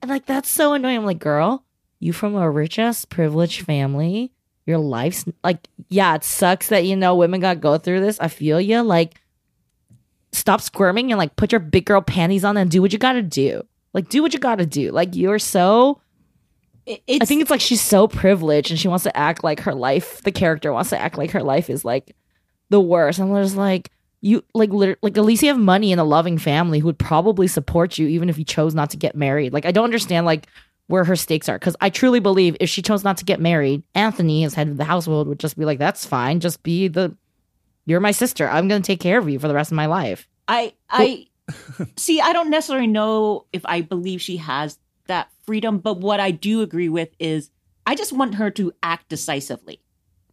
and like that's so annoying. I'm like, girl, you from a rich ass privileged family. Your life's like, yeah, it sucks that you know women got to go through this. I feel you. Like, stop squirming and like put your big girl panties on and do what you got to do. Like, do what you got to do. Like, you're so It's, I think it's like she's so privileged and she wants to act like her life, the character wants to act like her life is like the worst. And I'm like, you like lit- like at least you have money and a loving family who would probably support you even if you chose not to get married. Like I don't understand like where her stakes are because I truly believe if she chose not to get married, Anthony as head of the household would just be like, that's fine, just be the you're my sister. I'm gonna take care of you for the rest of my life. I I see. I don't necessarily know if I believe she has that freedom, but what I do agree with is I just want her to act decisively,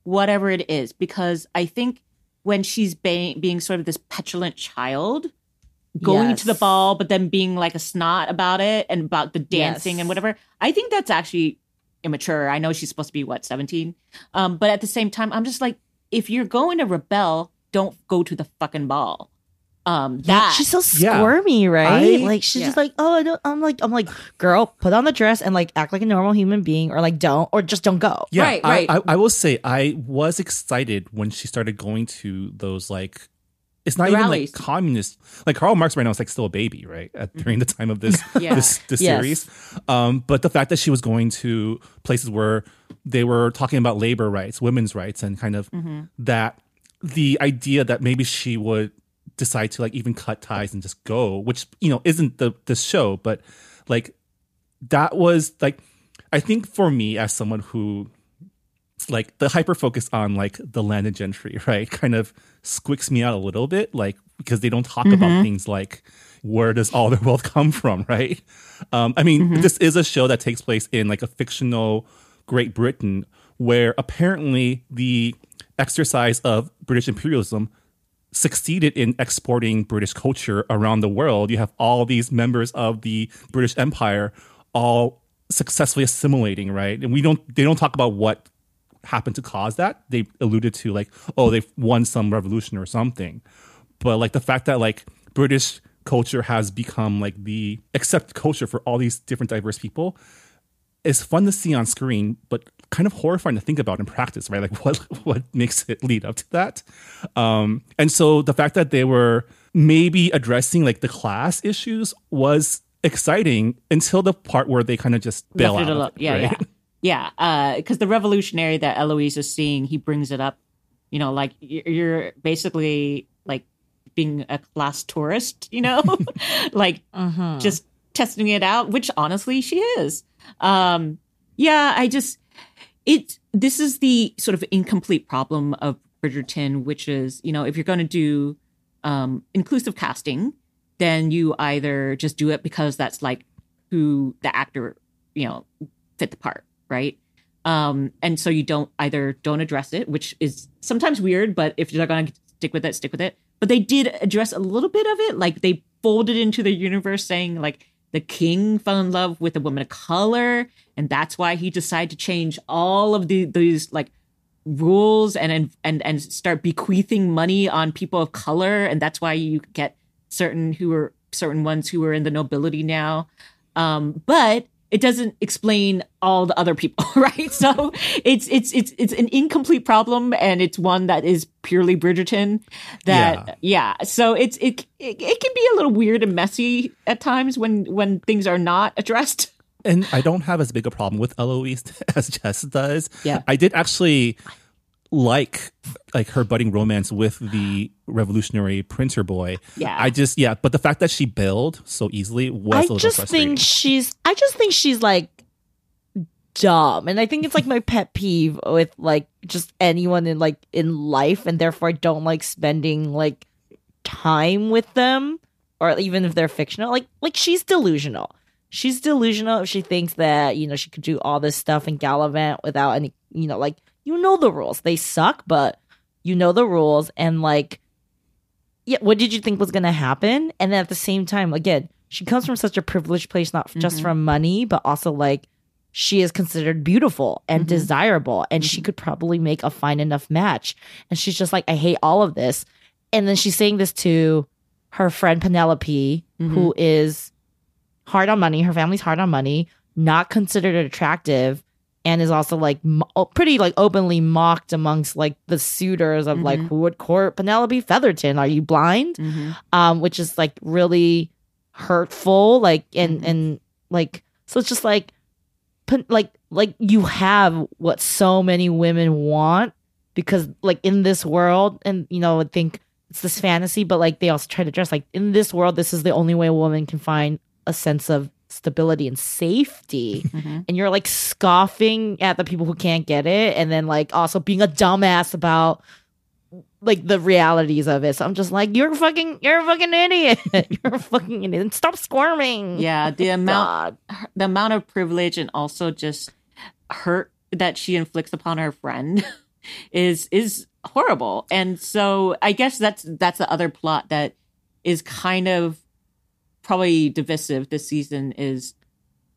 whatever it is, because I think when she's ba- being sort of this petulant child, going to the ball, but then being like a snot about it and about the dancing Yes. and whatever, I think that's actually immature. I know she's supposed to be what seventeen, um, but at the same time, I'm just like, if you're going to rebel, don't go to the fucking ball. Um, that she's so Yeah. squirmy, right? I- like she's Yeah. just like, oh, I don't. I'm like, I'm like, girl, put on the dress and like act like a normal human being, or like don't, or just don't go. Yeah, Right, I, right. I, I will say I was excited when she started going to those like. It's not The even rallies. like communist. Like Karl Marx right now is like still a baby, right? At, during the time of this Yeah. this, this Yes. series, um, but the fact that she was going to places where they were talking about labor rights, women's rights, and kind of Mm-hmm. that the idea that maybe she would decide to like even cut ties and just go, which you know isn't the the show, but like that was like I think for me as someone who like the hyper focus on like the landed gentry, right? Kind of squicks me out a little bit, like because they don't talk about things like where does all their wealth come from, right? Um, I mean, this is a show that takes place in like a fictional Great Britain where apparently the exercise of British imperialism succeeded in exporting British culture around the world. You have all these members of the British Empire all successfully assimilating, right? And we don't they don't talk about what happened to cause that. They alluded to like, oh, they've won some revolution or something. But like the fact that like British culture has become like the accepted culture for all these different diverse people is fun to see on screen, but kind of horrifying to think about in practice, right? Like what what makes it lead up to that? Um, and so the fact that they were maybe addressing like the class issues was exciting until the part where they kind of just bail Left out. it of alone. it, Yeah, right? yeah, yeah. Because the revolutionary that Eloise is seeing, he brings it up. You know, like you're basically like being a class tourist. You know, like just testing it out. Which honestly, she is. Um, yeah, I just it. This is the sort of incomplete problem of Bridgerton, which is you know if you're going to do um, inclusive casting, then you either just do it because that's like who the actor you know fit the part, right? Um, and so you don't either don't address it, which is sometimes weird, but if you're not going to stick with it, stick with it. But they did address a little bit of it, like they folded into the universe, saying like the king fell in love with a woman of color, and that's why he decided to change all of the these like rules and and and and start bequeathing money on people of color, and that's why you get certain who are certain ones who are in the nobility now. Um, but it doesn't explain all the other people, right? So it's it's it's it's an incomplete problem, and it's one that is purely Bridgerton. That yeah, so it's it, it it can be a little weird and messy at times when when things are not addressed. and I don't have as big a problem with Eloise as Jess does. Yeah. I did actually like like her budding romance with the revolutionary printer boy. Yeah. I just yeah, but the fact that she bailed so easily was a I little I just think she's. I just think she's like dumb, and I think it's like my pet peeve with like just anyone in like in life, and therefore I don't like spending like time with them, or even if they're fictional. Like like she's delusional. She's delusional if she thinks that you know she could do all this stuff in Gallivant without any you know like you know the rules. They suck, but you know the rules, and like yeah, what did you think was going to happen? And then at the same time, again, she comes from such a privileged place, not just mm-hmm. from money, but also like she is considered beautiful and mm-hmm. desirable, and she mm-hmm. could probably make a fine enough match. And she's just like, I hate all of this. And then she's saying this to her friend Penelope, who is hard on money. Her family's hard on money, not considered attractive, and is also like mo- pretty like openly mocked amongst like the suitors of like who would court Penelope Featherington? Are you blind? Mm-hmm. Um, which is like really hurtful. Like and mm-hmm. and like so it's just like like like you have what so many women want because like in this world and you know I think it's this fantasy but like they also try to dress like in this world this is the only way a woman can find a sense of stability and safety. Mm-hmm. And you're like scoffing at the people who can't get it and then like also being a dumbass about like the realities of it. So i'm just like you're fucking you're a fucking idiot. You're a fucking idiot. And stop squirming. Yeah, the amount God. the amount of privilege and also just hurt that she inflicts upon her friend is is horrible. And so I guess that's that's the other plot that is kind of probably divisive this season is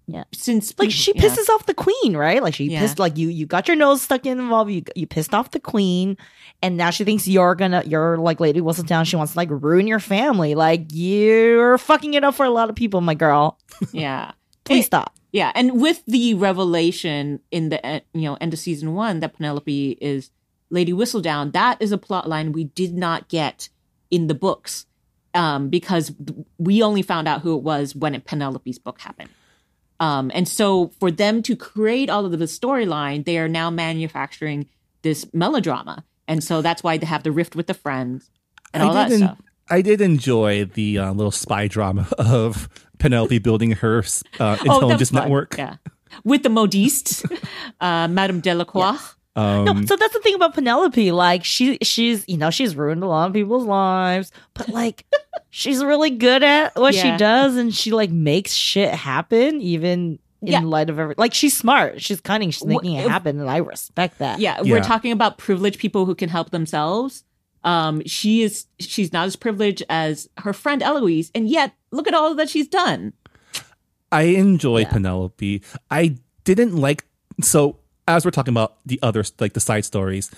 Yeah. since like she yeah. pisses off the queen, right? Like she Yeah. pissed like you you got your nose stuck in involved, you you pissed off the queen, and now she thinks you're gonna you're like Lady Whistledown, she wants to like ruin your family. Like you're fucking it up for a lot of people, my girl. yeah. Please stop. Yeah, and with the revelation in the you know end of season one that Penelope is Lady Whistledown, that is a plot line we did not get in the books um, because we only found out who it was when it, Penelope's book happened. Um, and so for them to create all of the storyline, they are now manufacturing this melodrama. and so that's why they have the rift with the friends and all I that stuff. I did enjoy the uh, little spy drama of Penelope building her uh, Oh, intelligence fun. network. yeah, with the modiste, uh, Madame Delacroix. Um, no, so that's the thing about Penelope. Like she, she's you know she's ruined a lot of people's lives, but like she's really good at what she does, and she like makes shit happen, even in Yeah. light of every. Like she's smart, she's cunning, she's making it happen, and I respect that. Yeah, Yeah. we're talking about privileged people who can help themselves. Um, she is she's not as privileged as her friend Eloise, and yet look at all that she's done. I enjoy Yeah. Penelope. I didn't like so as we're talking about the other like the side stories.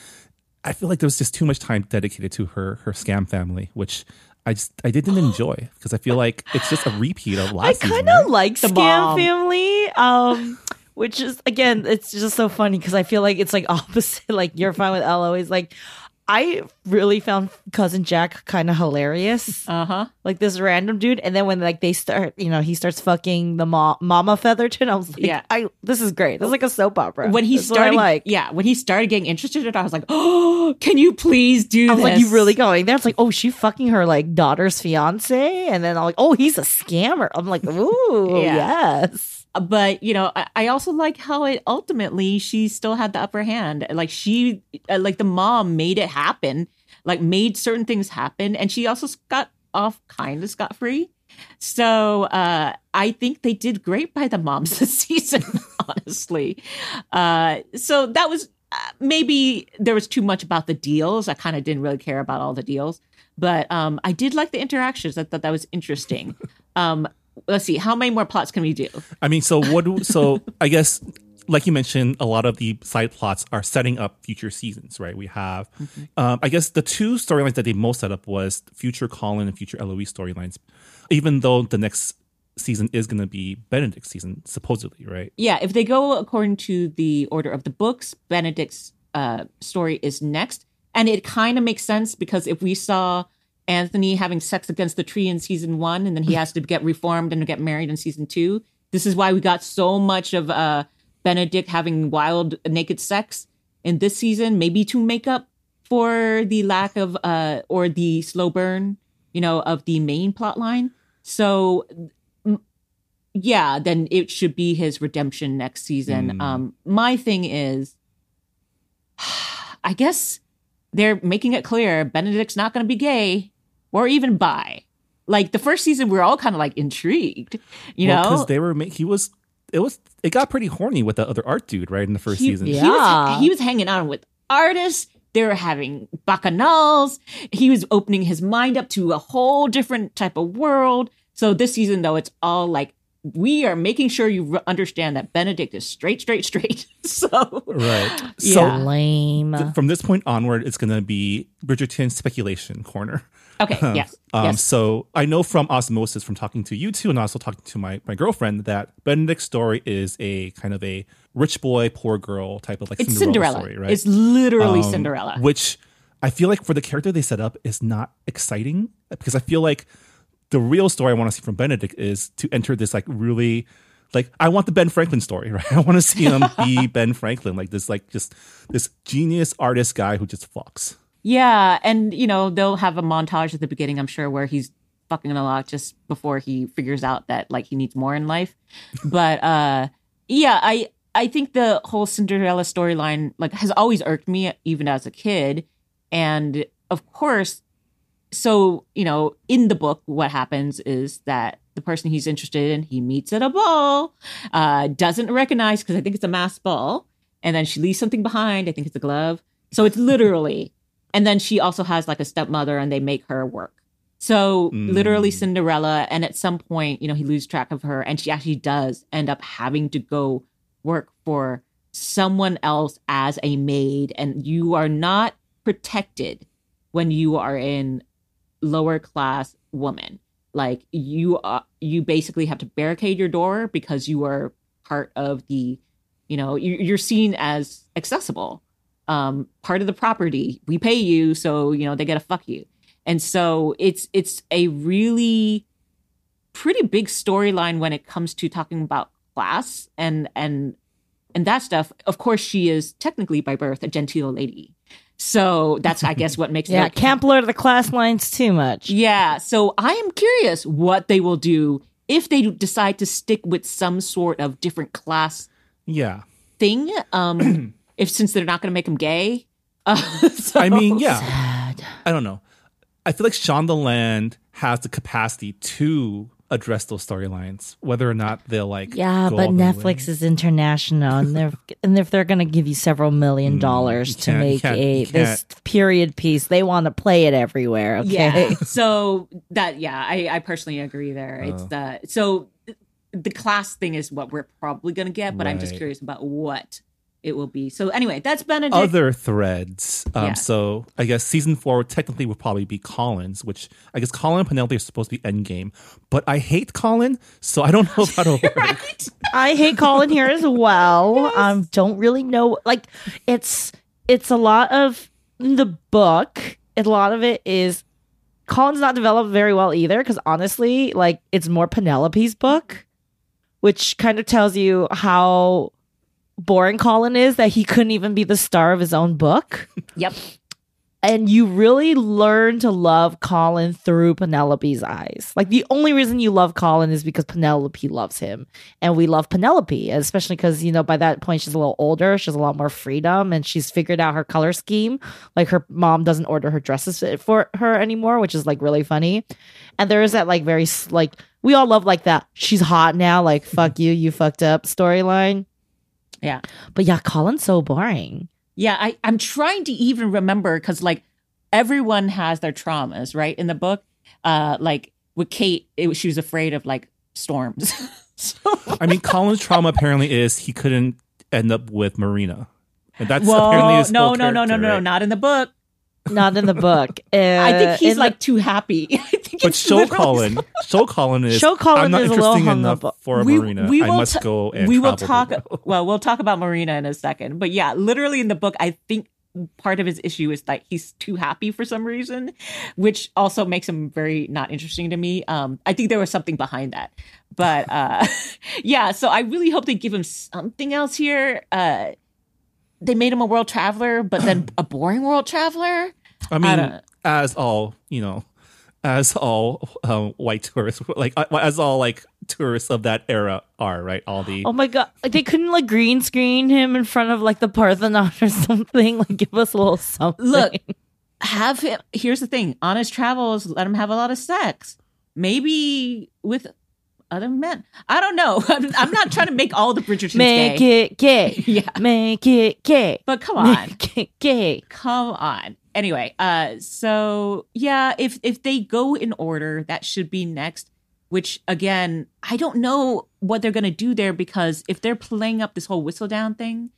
I feel like there was just too much time dedicated to her her scam family, which I just I didn't enjoy because I feel like it's just a repeat of last I season. kind right? of like The Scam mom. Family. Um, which is again, it's just so funny because I feel like it's like opposite. Like you're fine with Eloise. Like I really found cousin Jack kind of hilarious. Uh huh. like this random dude, and then when like they start, you know, he starts fucking the mo- Mama Featherington. I was like, Yeah. I this is great. This is like a soap opera. When he This is what I started, like. yeah, when he started getting interested in it, I was like, oh, can you please do I was this? like, you really going there? It's like, oh, she fucking her like daughter's fiance, and then I'm like, oh, he's a scammer. I'm like, ooh, Yeah. yes. But you know I, I also like how it ultimately she still had the upper hand. Like she uh, like the mom made it happen like made certain things happen and she also got off kind of scot free so uh i think they did great by the moms this season honestly. Uh so that was uh, maybe there was too much about the deals. I kind of didn't really care about all the deals. But um i did like the interactions. I thought that was interesting. Um let's see how many more plots can we do I mean, so what? Do, so I guess, like you mentioned, a lot of the side plots are setting up future seasons, right? We have, um, I guess, the two storylines that they most set up was future Colin and future Eloise storylines. Even though the next season is going to be Benedict's season, supposedly, right? Yeah, if they go according to the order of the books, Benedict's uh, story is next. And it kind of makes sense because if we saw Anthony having sex against the tree in season one and then he has to get reformed and get married in season two, this is why we got so much of uh, Benedict having wild naked sex in this season, maybe to make up for the lack of uh, or the slow burn, you know, of the main plot line. So yeah, then it should be his redemption next season. Mm. Um, my thing is, I guess they're making it clear Benedict's not going to be gay or even bi. Like the first season, we are all kind of like intrigued, you know? because they were. He was. It was. It got pretty horny with the other art dude, right? In the first he, season. he Yeah. was he was hanging out with artists. They were having bacchanals. He was opening his mind up to a whole different type of world. So this season, though, it's all like we are making sure you understand that Benedict is straight, straight, straight. so Right. So Yeah. Lame. th- from this point onward, it's going to be Bridgerton speculation corner. Okay, yes, Um, yes. So I know from osmosis, from talking to you two, and also talking to my, my girlfriend, that Benedict's story is a kind of a rich boy, poor girl type of like It's Cinderella, Cinderella. story, right? It's literally Um, Cinderella. Which I feel like for the character they set up is not exciting because I feel like the real story I want to see from Benedict is to enter this like really like I want the Ben Franklin story, right? I want to see him be Ben Franklin, like this like just this genius artist guy who just fucks. Yeah, and you know they'll have a montage at the beginning, I'm sure, where he's fucking a lot just before he figures out that like he needs more in life. but uh yeah, I I think the whole Cinderella storyline like has always irked me even as a kid. And of course, so you know, in the book, what happens is that the person he's interested in he meets at a ball, uh, doesn't recognize because I think it's a masked ball, and then she leaves something behind. I think it's a glove. So it's literally, and then she also has like a stepmother, and they make her work. So Mm. literally Cinderella, and at some point, you know, he loses track of her, and she actually does end up having to go work for someone else as a maid, and you are not protected when you are in lower class woman. Like you are, you basically have to barricade your door because you are part of the, you know, you- you're seen as accessible, um, part of the property. We pay you, so you know they gotta fuck you, and so it's it's a really pretty big storyline when it comes to talking about class and and and that stuff. Of course, she is technically by birth a genteel lady. So that's, I guess, what makes Yeah, it. can't blur the class lines too much. Yeah. So I am curious what they will do if they decide to stick with some sort of different class Yeah. thing. Um, if since they're not going to make him gay. Uh, so- I mean, yeah. I don't know. I feel like Shondaland has the capacity to address those storylines, whether or not they'll like. Yeah, go but all the way. Netflix is international, and they're and if they're going to give you several million mm, dollars you to make a this period piece, they want to play it everywhere. Okay, Yeah. so that yeah, I, I personally agree there. It's the so the class thing is what we're probably gonna get, but I'm just curious about what it will be. So anyway, that's Benedict. Other threads. Um, Yeah. So I guess season four technically would probably be Collins, which I guess Colin and Penelope are supposed to be Endgame, but I hate Colin, so I don't know if that'll work. I hate Colin here as well. Um, don't really know. Like, it's it's a lot of the book. A lot of it is Colin's not developed very well either. Because honestly, like, it's more Penelope's book, which kind of tells you how boring Colin is that he couldn't even be the star of his own book. Yep. and you really learn to love Colin through Penelope's eyes. Like the only reason you love Colin is because Penelope loves him, and we love Penelope, especially because you know by that point she's a little older, she has a lot more freedom, and she's figured out her color scheme. Like her mom doesn't order her dresses for her anymore, which is like really funny. And there is that like very like we all love like that she's hot now, like fuck you, you fucked up storyline. Yeah. But yeah, Colin's so boring. Yeah, I, I'm trying to even remember because like everyone has their traumas, right? In the book. Uh like with Kate, it, was- she was afraid of like storms. so I mean, Colin's trauma apparently is he couldn't end up with Marina. And that's Whoa, apparently his no, full no, no, no, character, no, right? not in the book. Not in the book. I Uh, think he's in the- like too happy. I think But it's show literally- Colin, show Colin is Show Colin I'm not is a little interesting hung enough up. for we, Marina. we I will must ta- go and we will talk world. well we'll talk about marina in a second but yeah literally in the book i think part of his issue is that he's too happy for some reason which also makes him very not interesting to me um i think there was something behind that but uh yeah so i really hope they give him something else here uh they made him a world traveler but then a boring world traveler I mean, don't- as all you know, as all um, white tourists, like uh, as all like tourists of that era are, right? All the Oh my god! Like, they couldn't like green screen him in front of like the Parthenon or something. Like give us a little something. look have him here's the thing on his travels let him have a lot of sex maybe with other men i don't know i'm, I'm not trying to make all the bridgertons make gay it gay. Yeah. make it gay. but come on Make it gay. come on anyway uh so yeah if if they go in order that should be next which again i don't know what they're gonna do there because if they're playing up this whole Whistledown thing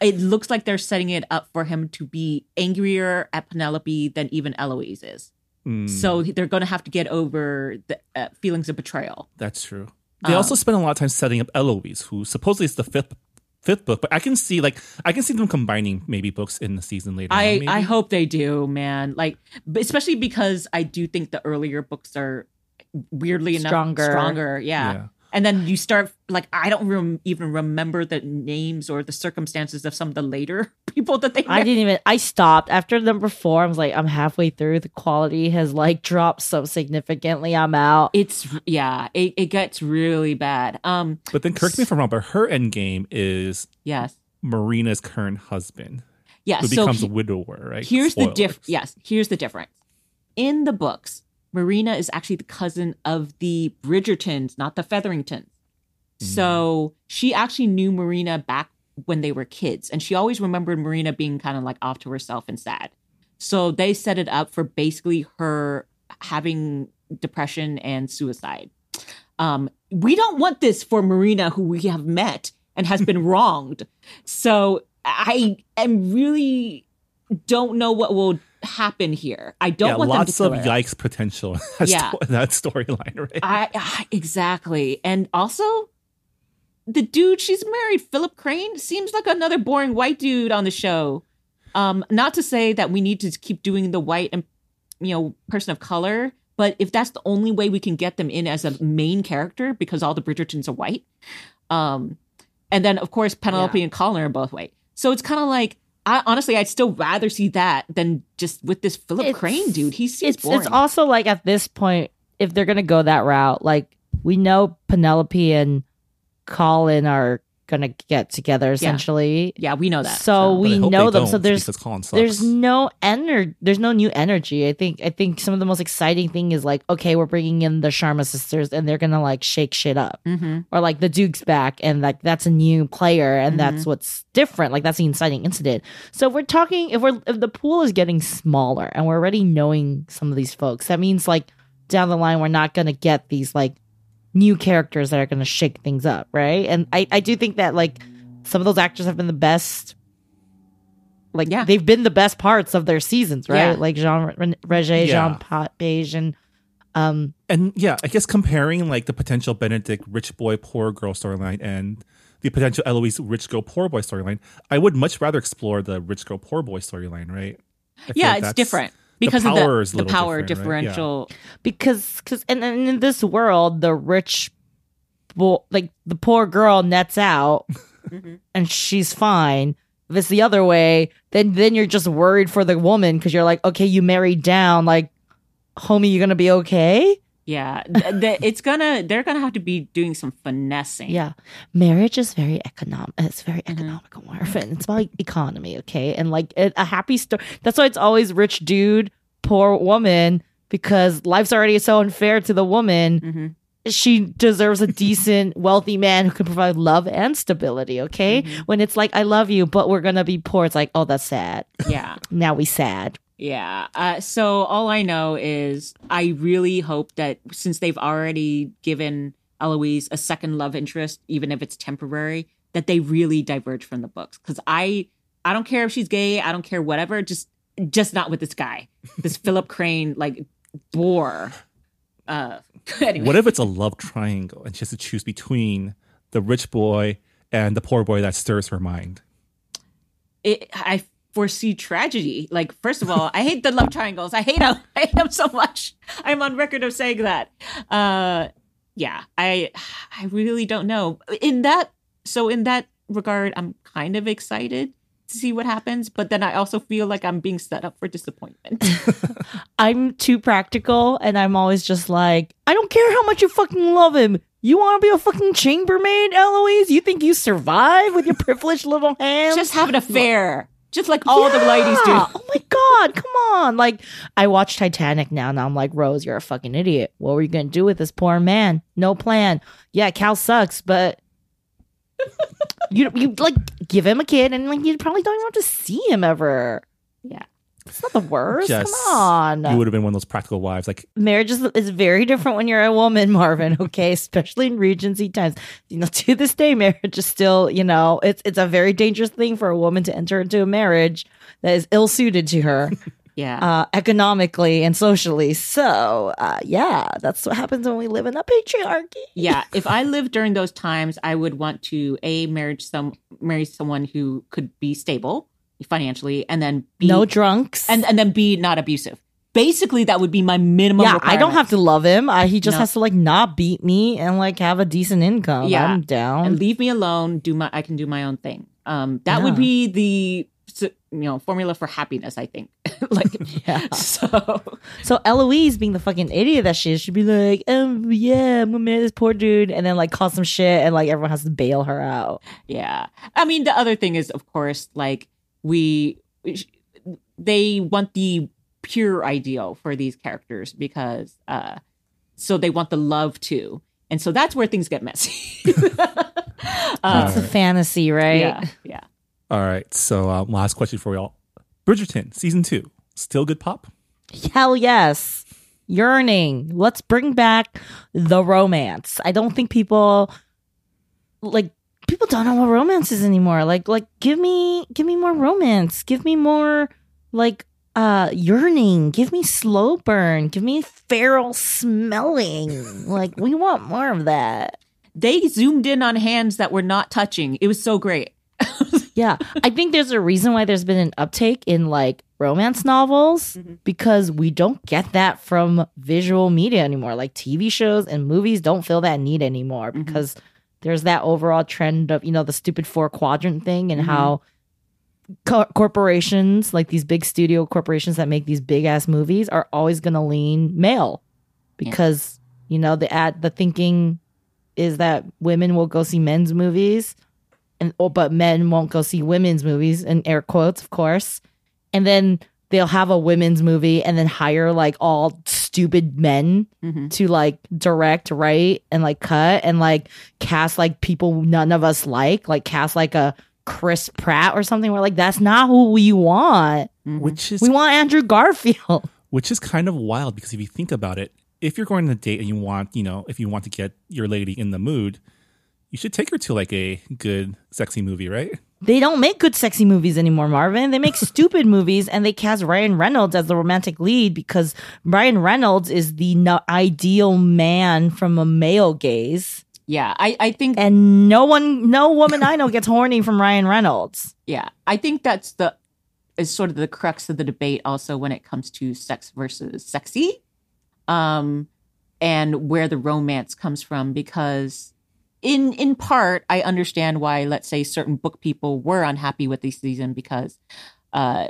it looks like they're setting it up for him to be angrier at penelope than even eloise is Mm, So they're going to have to get over the uh, feelings of betrayal. that's true. They Um, also spend a lot of time setting up Eloise, who supposedly is the fifth fifth book, but I can see like I can see them combining maybe books in the season later. on, I, maybe. I hope they do, man. Like, especially because I do think the earlier books are weirdly enough Stronger. Stronger, yeah. Yeah. And then you start like I don't rem- even remember the names or the circumstances of some of the later people that they. I didn't even. I stopped after number four. I was like, I'm halfway through. The quality has like dropped so significantly. I'm out. It's yeah, it, it gets really bad. Um, But then correct me if I'm wrong, but her end game is yes, Marina's current husband, yeah. who So becomes he- a widower, right? Here's the diff. Yes, here's the difference. In the books, Marina is actually the cousin of the Bridgertons, not the Featheringtons. So she actually knew Marina back when they were kids, and she always remembered Marina being kind of like off to herself and sad. So they set it up for basically her having depression and suicide. Um, we don't want this for Marina, who we have met and has been wronged. So I am really don't know what will happen here. I don't yeah, want lots them of kill her. yikes potential in that, Yeah. sto- that storyline, right? I, I exactly, and also the dude she's married, Philip Crane, seems like another boring white dude on the show. Um, not to say that we need to keep doing the white and you know person of color, but if that's the only way we can get them in as a main character, because all the Bridgertons are white, um, and then of course Penelope Yeah. and Colin are both white, so it's kind of like I honestly, I'd still rather see that than just with this Philip It's- Crane dude. He seems it's boring. it's also like at this point, if they're gonna go that route, like we know Penelope and Colin are gonna get together essentially. yeah, we know that. So But I we know them. So there's because Colin sucks. there's no energy. there's no new energy. I think I think some of the most exciting thing is like okay, we're bringing in the Sharma sisters and they're gonna like shake shit up, hmm or like the Duke's back and like that's a new player and Mhm. that's what's different. Like that's the inciting incident. So if we're talking if we're if the pool is getting smaller and we're already knowing some of these folks, that means like down the line we're not gonna get these like new characters that are gonna shake things up, right? And I I do think that like some of those actors have been the best like Yeah. they've been the best parts of their seasons, right? Yeah. Like Jean Rege, Yeah. Jean Pat Beige, and um, and yeah, I guess comparing like the potential Benedict rich boy poor girl storyline and the potential Eloise rich girl poor boy storyline, I would much rather explore the rich girl poor boy storyline, right? I Yeah, like it's different because of power the, is the power different, right? Yeah. differential. because because and, and in this world, the rich, bo- like the poor girl nets out, Mhm. and she's fine. If it's the other way, then then you're just worried for the woman because you're like, okay, you married down, like, homie, you're gonna be okay? Yeah, th- it's gonna. They're gonna have to be doing some finessing. Yeah, marriage is very economic. It's very Mhm. economical, Marvin. It's about economy, okay? And like a, a happy story. That's why it's always rich dude, poor woman, because life's already so unfair to the woman. hmm She deserves a decent, wealthy man who can provide love and stability, okay? Mhm. When it's like, I love you, but we're gonna be poor, it's like, oh, that's sad. Yeah. Now we sad. Yeah. Uh, so all I know is I really hope that since they've already given Eloise a second love interest, even if it's temporary, that they really diverge from the books. Because I, I don't care if she's gay. I don't care whatever. Just, just not with this guy, this Philip Crane like bore. Uh, anyway. What if it's a love triangle and she has to choose between the rich boy and the poor boy that stirs her mind? it, I foresee tragedy. Like, first of all, I hate the love triangles. I hate them. I hate them so much. I'm on record of saying that. Uh, yeah, I, I really don't know. In that, so in that regard, I'm kind of excited to see what happens, but then I also feel like I'm being set up for disappointment. I'm too practical and I'm always just like, I don't care how much you fucking love him. You want to be a fucking chambermaid, Eloise? You think you survive with your privileged little hands? Just have an affair, just like all the ladies do. Oh my god, come on. Like I watch Titanic now and I'm like, Rose, you're a fucking idiot. What were you gonna do with this poor man? No plan. Yeah, Cal sucks, but you you like give him a kid and like you probably don't even have to see him ever. Yeah. It's not the worst. Yes. Come on. You would have been one of those practical wives. Like, marriage is, is very different when you're a woman, Marvin. Okay, especially in Regency times. You know, to this day, marriage is still, you know, it's it's a very dangerous thing for a woman to enter into a marriage that is ill suited to her, Yeah. uh, economically and socially. So, uh, yeah, that's what happens when we live in a patriarchy. yeah if i lived during those times i would want to a marriage some marry someone who could be stable financially and then be No drunks. and and then be not abusive basically that would be my minimum yeah, I don't have to love him. Uh, he just No. has to like not beat me and like have a decent income. Yeah. I'm down. and leave me alone do my i can do my own thing um that Yeah. would be the you know formula for happiness i think like Yeah. so So Eloise, being the fucking idiot that she is, should be like, um, yeah, I'm gonna marry this poor dude, and then like cause some shit, and like everyone has to bail her out. Yeah. I mean, the other thing is, of course, like we, they want the pure ideal for these characters because, uh, so they want the love too. And so that's where things get messy. uh, That's the fantasy, right? yeah. Yeah. all right. So, um, last question for y'all Bridgerton, season two. Still good pop? Hell yes. Yearning. Let's bring back the romance. I don't think people like people don't know what romance is anymore. Like like give me give me more romance. Give me more like uh yearning. Give me slow burn. Give me feral smelling. like we want more of that. They zoomed in on hands that were not touching. It was so great. Yeah, I think there's a reason why there's been an uptake in like romance novels Mhm. because we don't get that from visual media anymore. Like TV shows and movies don't feel that need anymore Mhm. because there's that overall trend of, you know, the stupid four quadrant thing and Mhm. how co- corporations, like these big studio corporations that make these big ass movies, are always going to lean male because you know the ad the thinking is that women will go see men's movies, and oh, but men won't go see women's movies. In air quotes, of course, and then they'll have a women's movie and then hire like all stupid men Mhm. to like direct, write, and like cut and like cast like people none of us like, like cast like a Chris Pratt or something. We're like, that's not who we want. which is We want Andrew Garfield. which is kind of wild because if you think about it, if you're going on a date and you want, you know, if you want to get your lady in the mood, you should take her to like a good sexy movie, right? They don't make good sexy movies anymore, Marvin. They make stupid movies and they cast Ryan Reynolds as the romantic lead because Ryan Reynolds is the no- ideal man from a male gaze. Yeah, I, I think And no one, no woman I know gets horny from Ryan Reynolds. yeah, I think that's the is sort of the crux of the debate also when it comes to sex versus sexy. Um and where the romance comes from because in in part I understand why let's say certain book people were unhappy with this season because uh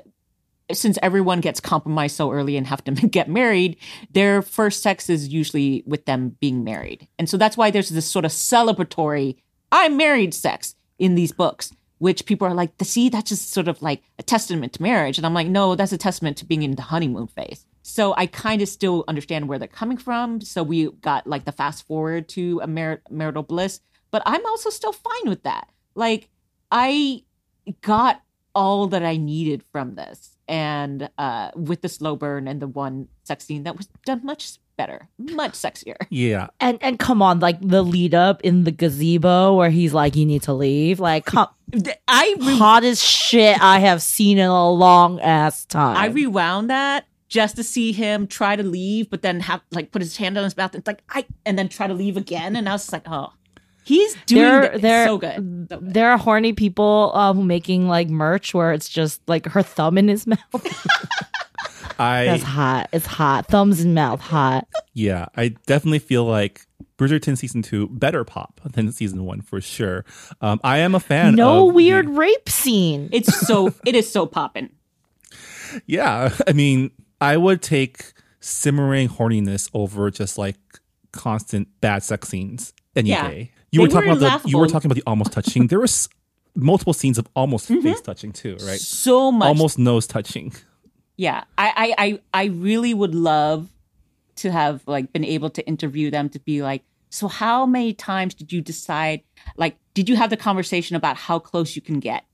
since everyone gets compromised so early and have to get married, their first sex is usually with them being married. And so that's why there's this sort of celebratory, I'm married sex in these books, which people are like, see, that's just sort of like a testament to marriage. And I'm like, no, that's a testament to being in the honeymoon phase. So I kind of still understand where they're coming from. So we got like the fast forward to a mar- marital bliss, but I'm also still fine with that. Like, I got all that I needed from this. And uh, with the slow burn and the one sex scene that was done much better, much sexier. Yeah. And and come on, like the lead up in the gazebo where he's like, "You need to leave." Like, come, I re- hottest shit I have seen in a long ass time. I rewound that just to see him try to leave, but then have like put his hand on his mouth and it's like I and then try to leave again. And I was just like, oh, he's doing There- it there- so good. So good. there are horny people uh, who making like merch where it's just like her thumb in his mouth. That's I hot. It's hot. Thumbs in mouth, hot. yeah, I definitely feel like Bridgerton season two better pop than season one for sure. Um, I am a fan. No of weird the- rape scene. It's so it is so poppin'. yeah, I mean, I would take simmering horniness over just like constant bad sex scenes any Yeah. day. You They were talking were about the you were talking about the almost touching. There was multiple scenes of almost mm-hmm. face touching too, right? So much Almost nose touching. yeah I, I i i really would love to have like been able to interview them to be like so how many times did you decide like did you have the conversation about how close you can get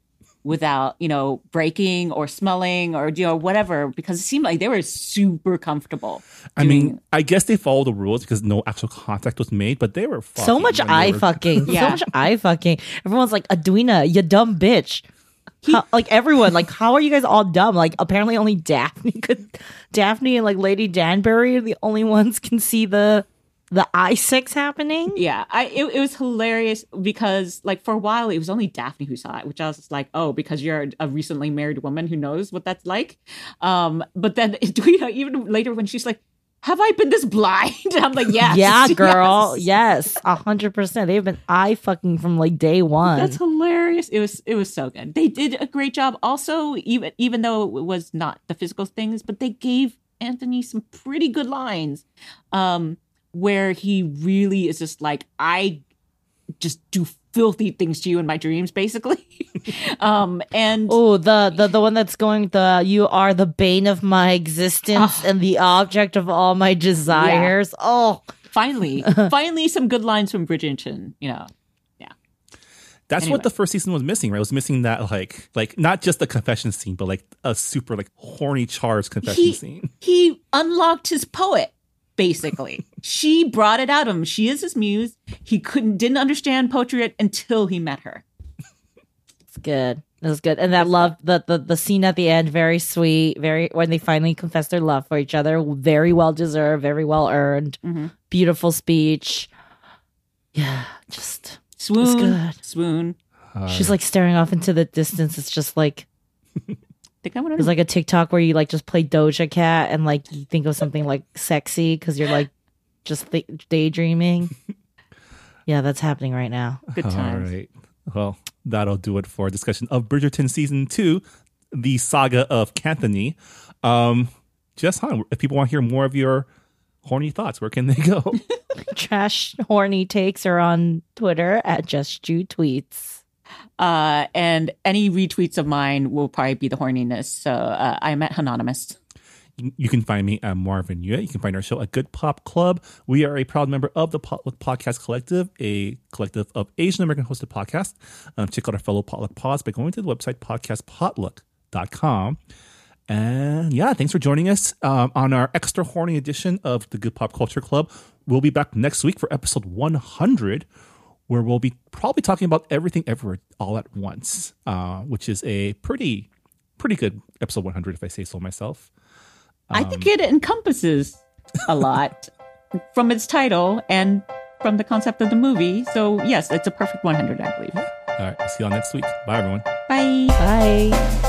without you know breaking or smelling or you know whatever because it seemed like they were super comfortable I mean, I guess they followed the rules because no actual contact was made, but they were so much eye were- fucking. So much eye fucking. Everyone's like, Edwina, you dumb bitch. How- like everyone, like, how are you guys all dumb? Like, apparently only Daphne could, Daphne and like Lady Danbury are the only ones can see the the eye sex happening. yeah i it, it was hilarious because like for a while it was only daphne who saw it which i was like oh because you're a recently married woman who knows what that's like um but then you know even later when she's like have i been this blind i'm like yes Yeah, girl. yes. Yes, a hundred percent. They've been eye fucking from like day one. That's hilarious. It was it was so good. They did a great job. Also, even even though it was not the physical things, but they gave Anthony some pretty good lines, um, where he really is just like I just do filthy things to you in my dreams, basically. um, and Oh, the, the the one that's going the you are the bane of my existence and the object of all my desires. Oh, finally, finally, some good lines from Bridgerton. You know, yeah. That's Anyway. what the first season was missing, right? It was missing that like like not just the confession scene, but like a super like horny charged confession he scene. he unlocked his poet basically she brought it out of him she is his muse he couldn't didn't understand poetry until he met her it's good. It was good, and that love the, the the scene at the end very sweet. Very when they finally confess their love for each other, very well deserved, very well earned. Mhm. Beautiful speech. Yeah, just swoon good. swoon she's like staring off into the distance. It's just like think I want There's like a TikTok where you like just play Doja Cat and like you think of something like sexy because you're like just th- daydreaming. Yeah, that's happening right now. good All times right. Well, that'll do it for a discussion of Bridgerton season two. the saga of Canthony. Um, Jess Han, if people want to hear more of your horny thoughts, where can they go? Trash horny takes are on Twitter at Just Jew Tweets. Uh, and any retweets of mine will probably be the horniness. So uh, I'm at Anonymous. You can find me at Marvin Yueh. You can find our show at Good Pop Club. We are a proud member of the Potluck Podcast Collective, a collective of Asian American hosted podcasts. Um, check out our fellow Potluck Pods by going to the website podcastpotluck.com. And yeah, thanks for joining us um, on our extra horny edition of the Good Pop Culture Club. We'll be back next week for episode 100, where we'll be probably talking about everything ever all at once, uh, which is a pretty, pretty good episode 100, if I say so myself. I think it encompasses a lot from its title and from the concept of the movie. So, yes, it's a perfect 100, I believe. All right, see you all next week. Bye, everyone. Bye. Bye.